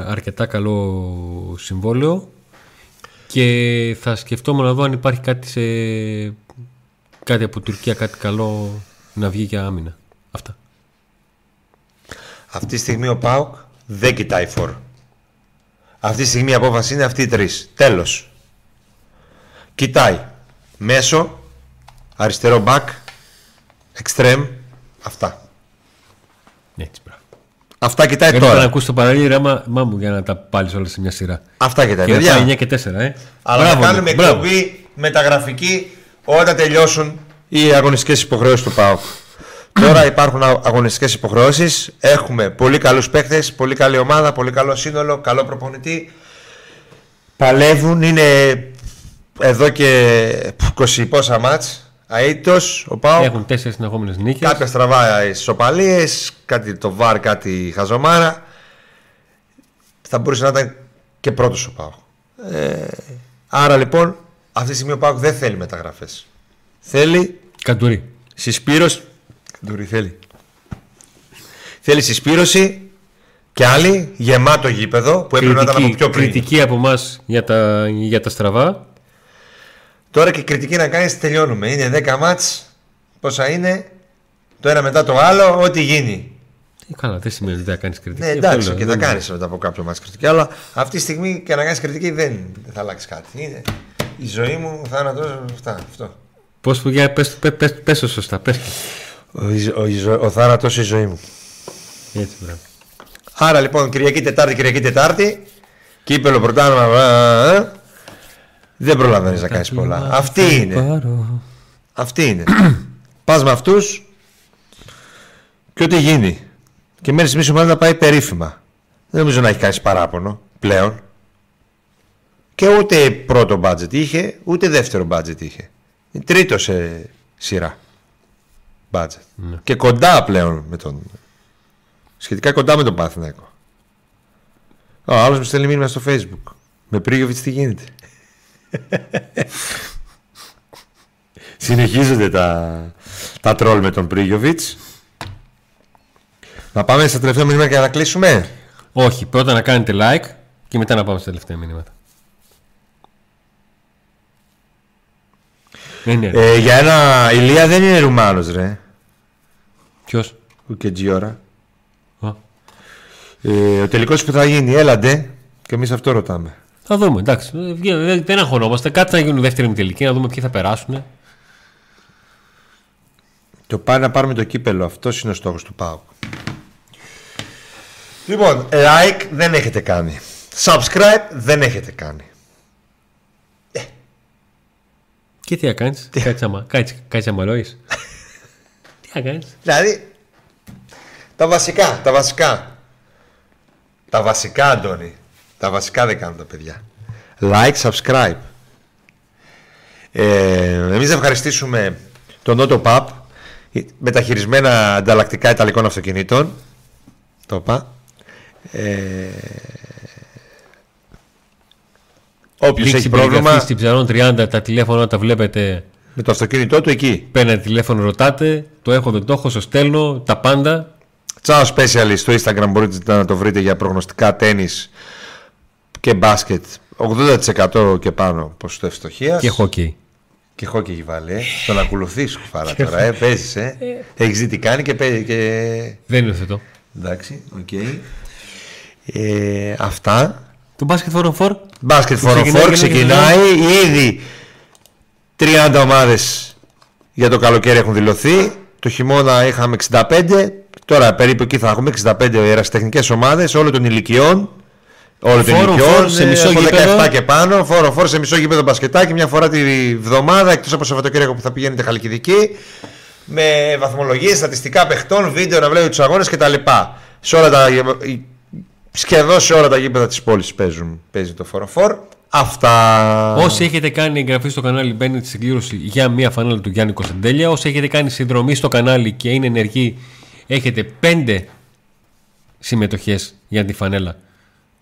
αρκετά καλό συμβόλαιο και θα σκεφτόμουν να δω αν υπάρχει κάτι, σε, κάτι από Τουρκία, κάτι καλό να βγει για άμυνα. Αυτά. Αυτή τη στιγμή ο ΠΑΟΚ δεν κοιτάει φόρ. Αυτή τη στιγμή η απόφαση είναι αυτοί οι τρεις. Τέλος. Κοιτάει μέσο, αριστερό μπακ, εξτρέμ. Αυτά. Έτσι, μπράβο. Αυτά κοιτάει Έπρεπε να τώρα. ακούσεις το παραλίγραμα μα μου για να τα πάλι όλα σε μια σειρά. Αυτά κοιτάει. Και παιδιά. πάει 9 και 4, ε. Αλλά Μπράβο, να κάνουμε ναι, μπράβο. εκπομπή μεταγραφική όταν τελειώσουν οι αγωνιστικές υποχρεώσεις του ΠΑΟΚ. Τώρα υπάρχουν α- αγωνιστικές υποχρεώσεις. Έχουμε πολύ καλούς παίκτες, πολύ καλή ομάδα, πολύ καλό σύνολο, καλό προπονητή. Παλεύουν, είναι εδώ και 20 πόσα μάτς. Αίτητος, ο ΠΑΟΚ. Έχουν τέσσερις συνεχόμενες νίκες. Κάποια στραβά ισοπαλίες, κάτι το βάρ, κάτι χαζομάρα. Θα μπορούσε να ήταν και πρώτος ο ΠΑΟΚ. Ε, άρα λοιπόν, αυτή τη στιγμή ο ΠΑΟΚ δεν θέλει μεταγραφές. Θέλει Καντουρί. συσπήρωση. Ντουρί θέλει. Θέλει συσπήρωση και άλλοι, γεμάτο γήπεδο που έπρεπε να ήταν από πιο πριν. κριτική από εμάς για τα, για τα στραβά. Τώρα και κριτική να κάνεις τελειώνουμε. Είναι 10 μάτς, πόσα είναι, το ένα μετά το άλλο, ό,τι γίνει. Ε, καλά, δεν σημαίνει ότι δεν θα κάνεις κριτική. Ναι, εντάξει, Αυτό και λέω, θα δεν- κάνεις μετά από κάποιο μάτς κριτική. Αλλά αυτή τη στιγμή και να κάνεις κριτική δεν θα αλλάξει κάτι. Είναι Η ζωή μου, ο θάνατος, αυτά, αυτό. Πώς που για πες, πες, πες, πες το σωστά, πες και. Ο, ο, η ζω- ο θάνατος η ζωή μου. Έτσι, μπράβο. Άρα λοιπόν Κυριακή Τετάρτη, Κυριακή Τετάρτη, κύπελο πρωτάθλημα. Α, α, α. Δεν προλαβαίνεις να κάνεις πολλά. Αυτή είναι. Πάρω. Αυτή είναι. Πας με αυτούς και ό,τι γίνει. Και μένεις μια ομάδα να πάει περίφημα. Δεν νομίζω να έχει κάνει παράπονο πλέον. Και ούτε πρώτο μπάτζετ είχε, ούτε δεύτερο μπάτζετ είχε. Είναι Τρίτο σε σειρά. Μπάτζετ. Και κοντά πλέον με τον. Σχετικά κοντά με τον Παθηναϊκό. Ο άλλος μου στέλνει μήνυμα στο facebook. Με Πρίγιοβιτ τι γίνεται. Συνεχίζονται τα, τα τρόλ με τον Πρίγιοβιτς. Να πάμε στα τελευταία μηνύματα και να κλείσουμε. Όχι, πρώτα να κάνετε like και μετά να πάμε στα τελευταία μηνύματα. Ναι, ναι. Ε, για ένα Ηλία δεν είναι Ρουμάνος ρε. Ποιος; Ο Κετζιόρα. Α, Ε, ο τελικός που θα γίνει, έλαντε. Και εμείς αυτό ρωτάμε. Θα δούμε, εντάξει. Ε, βγαίνει, Δεν, δεν αγχωνόμαστε. Κάτι θα γίνουν δεύτερη με τελική, να δούμε ποιοι θα περάσουν. Το πάει να πάρουμε το κύπελο. Αυτός είναι ο στόχος του ΠΑΟΚ. Λοιπόν, like δεν έχετε κάνει. Subscribe δεν έχετε κάνει. Και τι θα κάνεις, κάτσε αμα, κάτσε, κάτσε αμαλώεις. τι θα κάνεις; Δηλαδή, τα βασικά, τα βασικά. Τα βασικά, Αντώνη. Τα βασικά δεν κάνουν τα παιδιά. Like, subscribe. Ε, εμείς να ευχαριστήσουμε τον Auto Pub με τα χειρισμένα ανταλλακτικά ιταλικών αυτοκινήτων. Το είπα. Ε, όποιος έχει πρόβλημα Στην ψαρών 30 τα τηλέφωνα τα βλέπετε. με το αυτοκίνητό του εκεί. Παίρνετε τηλέφωνο, ρωτάτε. Το έχω, δεν το έχω, σας στέλνω. Τα πάντα. Τσάο Specialist στο Instagram μπορείτε να το βρείτε για προγνωστικά τένις και μπάσκετ 80% και πάνω ποσοστό ευστοχίας. Και χόκκι. Και χόκι έχει βάλει. Ε. Τον ακολουθείς κουφάρα τώρα. Ε. Παίζεις. Ε. Έχεις δει τι κάνει και παίζει. Και... Δεν είναι θετό. Εντάξει, οκ. Ε, αυτά. Το μπάσκετ for for. Μπάσκετ Ξεκινάει φοροφόρ και ξεκινάει. Ήδη 30 ομάδες για το καλοκαίρι έχουν δηλωθεί. Το χειμώνα είχαμε 65. Τώρα περίπου εκεί θα έχουμε 65 ερασιτεχνικέ ομάδες όλων των ηλικιών. Όλων των Φόρο, ηλικιών. φόρο σε ε, μισό από 17 γήπεδο. και πάνω. Φόρο, φόρο σε μισό γήπεδο μπασκετάκι. Μια φορά τη βδομάδα εκτός από Σαββατοκύριακο που θα πηγαίνετε Χαλκιδική. Με βαθμολογίες, στατιστικά παιχτών, βίντεο να βλέπετε τους αγώνες κτλ. Σε όλα τα, σχεδόν σε όλα τα γήπεδα της πόλης παίζουν, παίζει το φοροφόρ. Αυτά. Όσοι έχετε κάνει εγγραφή στο κανάλι, μπαίνετε στην κλήρωση για μια φανέλα του Γιάννη Κωνσταντέλια. Όσοι έχετε κάνει συνδρομή στο κανάλι και είναι ενεργοί, έχετε πέντε συμμετοχές για τη φανέλα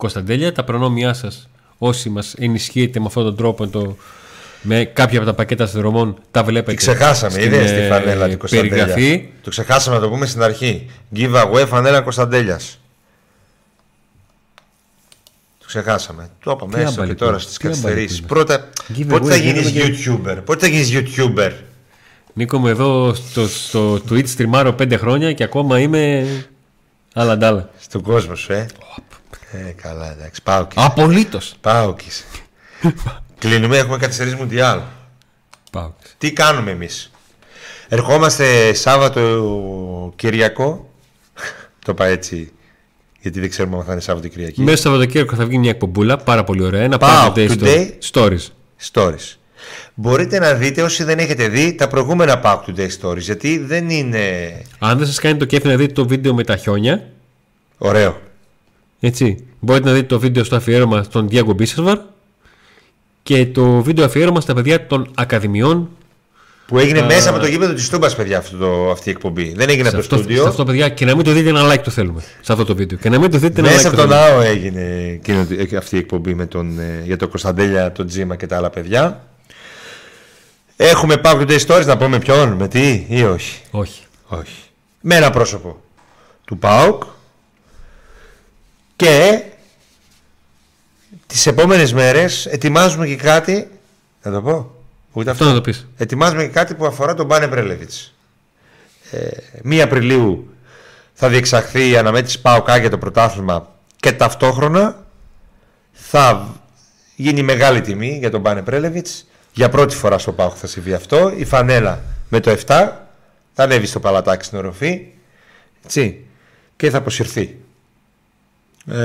Κωνσταντέλια. Τα προνόμια σας, όσοι μας ενισχύετε με αυτόν τον τρόπο, το, με κάποια από τα πακέτα συνδρομών, τα βλέπετε. Τι ξεχάσαμε, στην, είδες τη ε, φανέλα του Κωνσταντέλια. περιγραφή. Το ξεχάσαμε να το πούμε στην αρχή. Giveaway φανέλα Κωνσταντέλιας. Το ξεχάσαμε. Το είπαμε Τι έστω και άμπαλη τώρα που- στις τι άμπαλη καθυστερήσεις. που Πρώτα, Giveaway πότε θα γίνεις γίνουμε YouTuber; Πότε θα γίνεις YouTuber; Νίκο μου εδώ στο, στο Twitch στριμάρω πέντε χρόνια και ακόμα είμαι άλλα ντάλα. Στον κόσμο σου, ε. Ε, καλά, εντάξει. Πάω και. Απολύτως. Πάω και. Κλείνουμε, έχουμε καθυστερήσει Μουντιάλ. Πάω. Τι κάνουμε εμείς; Ερχόμαστε Σάββατο Κυριακό. το είπα έτσι γιατί δεν ξέρουμε αν θα είναι Σάββατο ή Κυριακή. Μέσα στο Σαββατοκύριακο θα βγει μια εκπομπούλα πάρα πολύ ωραία. Ένα Πάω Pack Today today. Stories. Stories. Μπορείτε να δείτε όσοι δεν έχετε δει τα προηγούμενα Pack Today Stories γιατί δεν είναι Αν δεν σας κάνει το κέφι να δείτε το βίντεο με τα χιόνια, ωραίο. Έτσι, μπορείτε να δείτε το βίντεο στο αφιέρωμα στον Διάγκο Μπίσεσβαρ και το βίντεο αφιέρωμα στα παιδιά των Ακαδημιών. Που έγινε μέσα από το γήπεδο της Τούμπας παιδιά αυτό το, αυτή η εκπομπή. Δεν έγινε Σε από το αυτό, σε στούντιο. αυτό, παιδιά, και να μην το δείτε ένα like το θέλουμε. Σε αυτό το βίντεο. Και να μην το δείτε ένα like Μέσα το από τον θέλουμε. ΝΑΟ έγινε εκείνο- ε, αυτή η εκπομπή με τον, ε, για τον Κωνσταντέλια, τον Τζίμα και τα άλλα παιδιά. Έχουμε Pack Today Stories να πούμε ποιον, με τι ή όχι; Όχι. Όχι. Με ένα πρόσωπο του ΠΑΟΚ και τις επόμενες μέρες ετοιμάζουμε και κάτι να το πω ούτε Αυτό αυτό να το πεις. ετοιμάζουμε και κάτι που αφορά τον Μπάνε Μπρέλεβιτς ε, 1 Απριλίου θα διεξαχθεί η αναμέτρηση ΠΑΟΚ για το πρωτάθλημα και ταυτόχρονα θα γίνει μεγάλη τιμή για τον Μπάνε Πρέλεβιτς. Για πρώτη φορά στο Πάοκ θα συμβεί αυτό. Η φανέλα με το 7 θα ανέβει στο παλατάκι στην οροφή έτσι, και θα αποσυρθεί. Ε,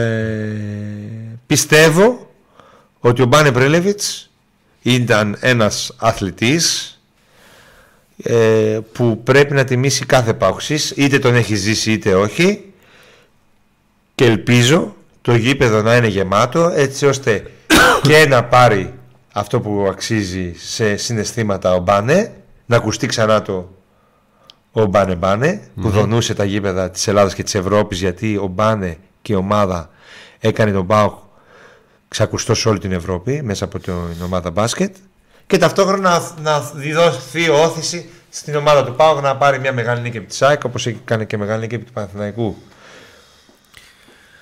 πιστεύω ότι ο Μπάνε Πρέλεβιτς ήταν ένας αθλητής ε, που πρέπει να τιμήσει κάθε παοξής είτε τον έχει ζήσει είτε όχι. Και ελπίζω το γήπεδο να είναι γεμάτο έτσι ώστε και να πάρει αυτό που αξίζει σε συναισθήματα ο Μπάνε να ακουστεί ξανά το ο Μπάνε Μπάνε που δονούσε τα γήπεδα της Ελλάδας και της Ευρώπης γιατί ο Μπάνε και η ομάδα έκανε τον Μπάουκ ξακουστός σε όλη την Ευρώπη μέσα από την ομάδα μπάσκετ και ταυτόχρονα να, διδοθεί όθηση στην ομάδα του Πάουκ να πάρει μια μεγάλη νίκη από τη ΣΑΕΚ όπως έκανε και μεγάλη νίκη από του Παναθηναϊκού.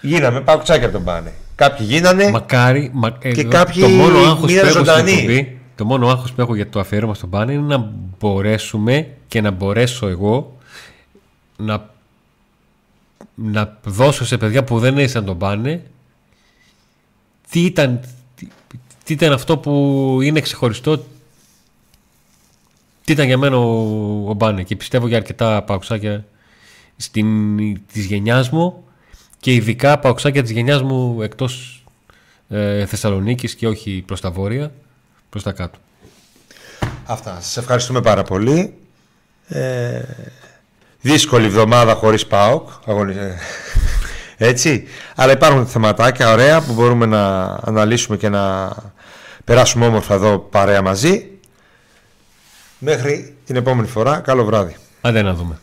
Γίναμε Πάουκ τσάκια τον πάνε. Κάποιοι γίνανε Μακάρι, μα, και ε, κάποιοι το μόνο άγχος μείναν ζωντανοί. Το μόνο άγχος που έχω για το αφιέρωμα στον πάνε είναι να μπορέσουμε και να μπορέσω εγώ να, να δώσω σε παιδιά που δεν ήσαν τον πάνε τι ήταν, τι ήταν αυτό που είναι ξεχωριστό τι ήταν για μένα ο, ο Μπάνε και πιστεύω για αρκετά παουξάκια στην, της γενιάς μου και ειδικά παουξάκια της γενιάς μου εκτός ε, Θεσσαλονίκης και όχι προς τα βόρεια, προς τα κάτω. Αυτά. Σας ευχαριστούμε πάρα πολύ. Ε, δύσκολη εβδομάδα χωρίς ΠΑΟΚ. Έτσι. Αλλά υπάρχουν θεματάκια ωραία που μπορούμε να αναλύσουμε και να περάσουμε όμορφα εδώ παρέα μαζί. Μέχρι την επόμενη φορά. Καλό βράδυ. Άντε να δούμε.